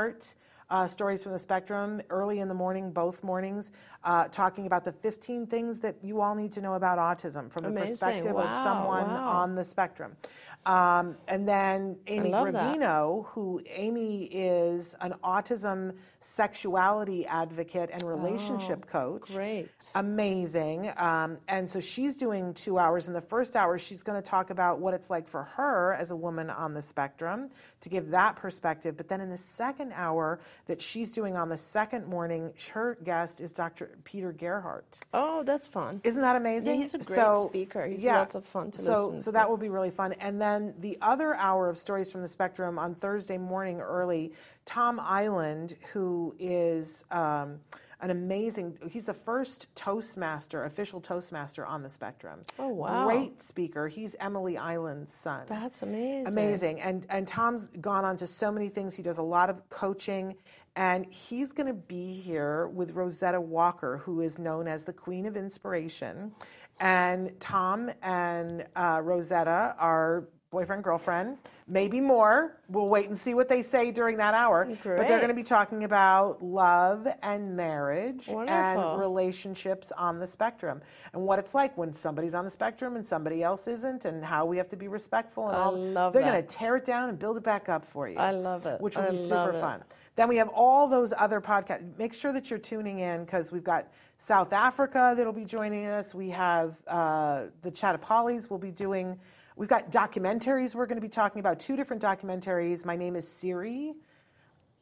Speaker 4: Uh, stories from the spectrum early in the morning, both mornings, uh, talking about the 15 things that you all need to know about autism from the
Speaker 5: Amazing.
Speaker 4: perspective of someone
Speaker 5: wow.
Speaker 4: on the spectrum. Um, and then Amy. Gravino, who Amy is an autism sexuality advocate and relationship coach
Speaker 5: Oh, great.
Speaker 4: amazing. Um, and so she's doing two hours. In the first hour, she's going to talk about what it's like for her as a woman on the spectrum to give that perspective. But then in the second hour, that she's doing on the second morning. Her guest is Dr. Peter Gerhardt.
Speaker 5: Oh, that's fun.
Speaker 4: Isn't that amazing?
Speaker 5: Yeah, he's a great speaker. He's lots of fun to
Speaker 4: so,
Speaker 5: listen
Speaker 4: So that will be really fun. And then the other hour of Stories from the Spectrum on Thursday morning early, Tom Iland, who is um, an amazing, he's the first Toastmaster, official Toastmaster on the Spectrum.
Speaker 5: Oh, wow.
Speaker 4: Great speaker. He's Emily Iland's son.
Speaker 5: That's amazing.
Speaker 4: Amazing. And and Tom's gone on to so many things. He does a lot of coaching and he's going to be here with Rosetta Walker, who is known as the Queen of Inspiration. And Tom and uh, Rosetta are boyfriend, girlfriend, maybe more. We'll wait and see what they say during that hour. But they're going to be talking about love and marriage
Speaker 5: Wonderful.
Speaker 4: and relationships on the spectrum and what it's like when somebody's on the spectrum and somebody else isn't and how we have to be respectful and
Speaker 5: I
Speaker 4: all.
Speaker 5: love
Speaker 4: they're going to tear it down and build it back up for you.
Speaker 5: I love it.
Speaker 4: Which will
Speaker 5: I
Speaker 4: be super
Speaker 5: it.
Speaker 4: fun. Then we have all those other podcasts. Make sure that you're tuning in because we've got South Africa that'll be joining us. We have uh, the Chattapolis will be doing. We've got documentaries we're going to be talking about. Two different documentaries. My name is Siri.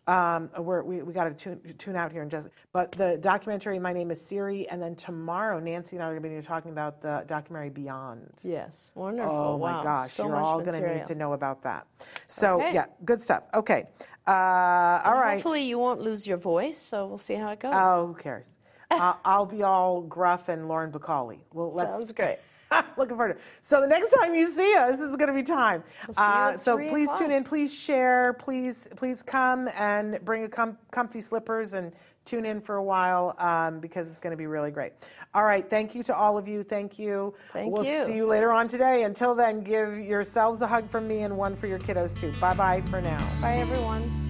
Speaker 4: Um, we're, we we got to tune, tune out here in just. But the documentary, My Name is Siri, and then tomorrow, Nancy and I are going to be talking about the documentary Beyond.
Speaker 5: Yes, wonderful.
Speaker 4: Oh my gosh,
Speaker 5: so
Speaker 4: you're all going to need to know about that. So
Speaker 5: Okay.
Speaker 4: yeah, good stuff. Okay, uh, all right.
Speaker 5: Hopefully, you won't lose your voice, so we'll see how it goes.
Speaker 4: Oh, who cares? uh, I'll be all gruff and Lauren Bacall. Well, let's.
Speaker 5: Sounds great.
Speaker 4: Looking forward to it. So the next time you see us, it's going to be time.
Speaker 5: you
Speaker 4: Uh, so please
Speaker 5: o'clock.
Speaker 4: tune in. Please share. Please, please come and bring a com- comfy slippers and tune in for a while um, because it's going to be really great. All right. Thank you to all of you. Thank you.
Speaker 5: Thank
Speaker 4: we'll
Speaker 5: you.
Speaker 4: see you later on today. Until then, give yourselves a hug from me and one for your kiddos too. Bye bye for now.
Speaker 5: Bye, everyone.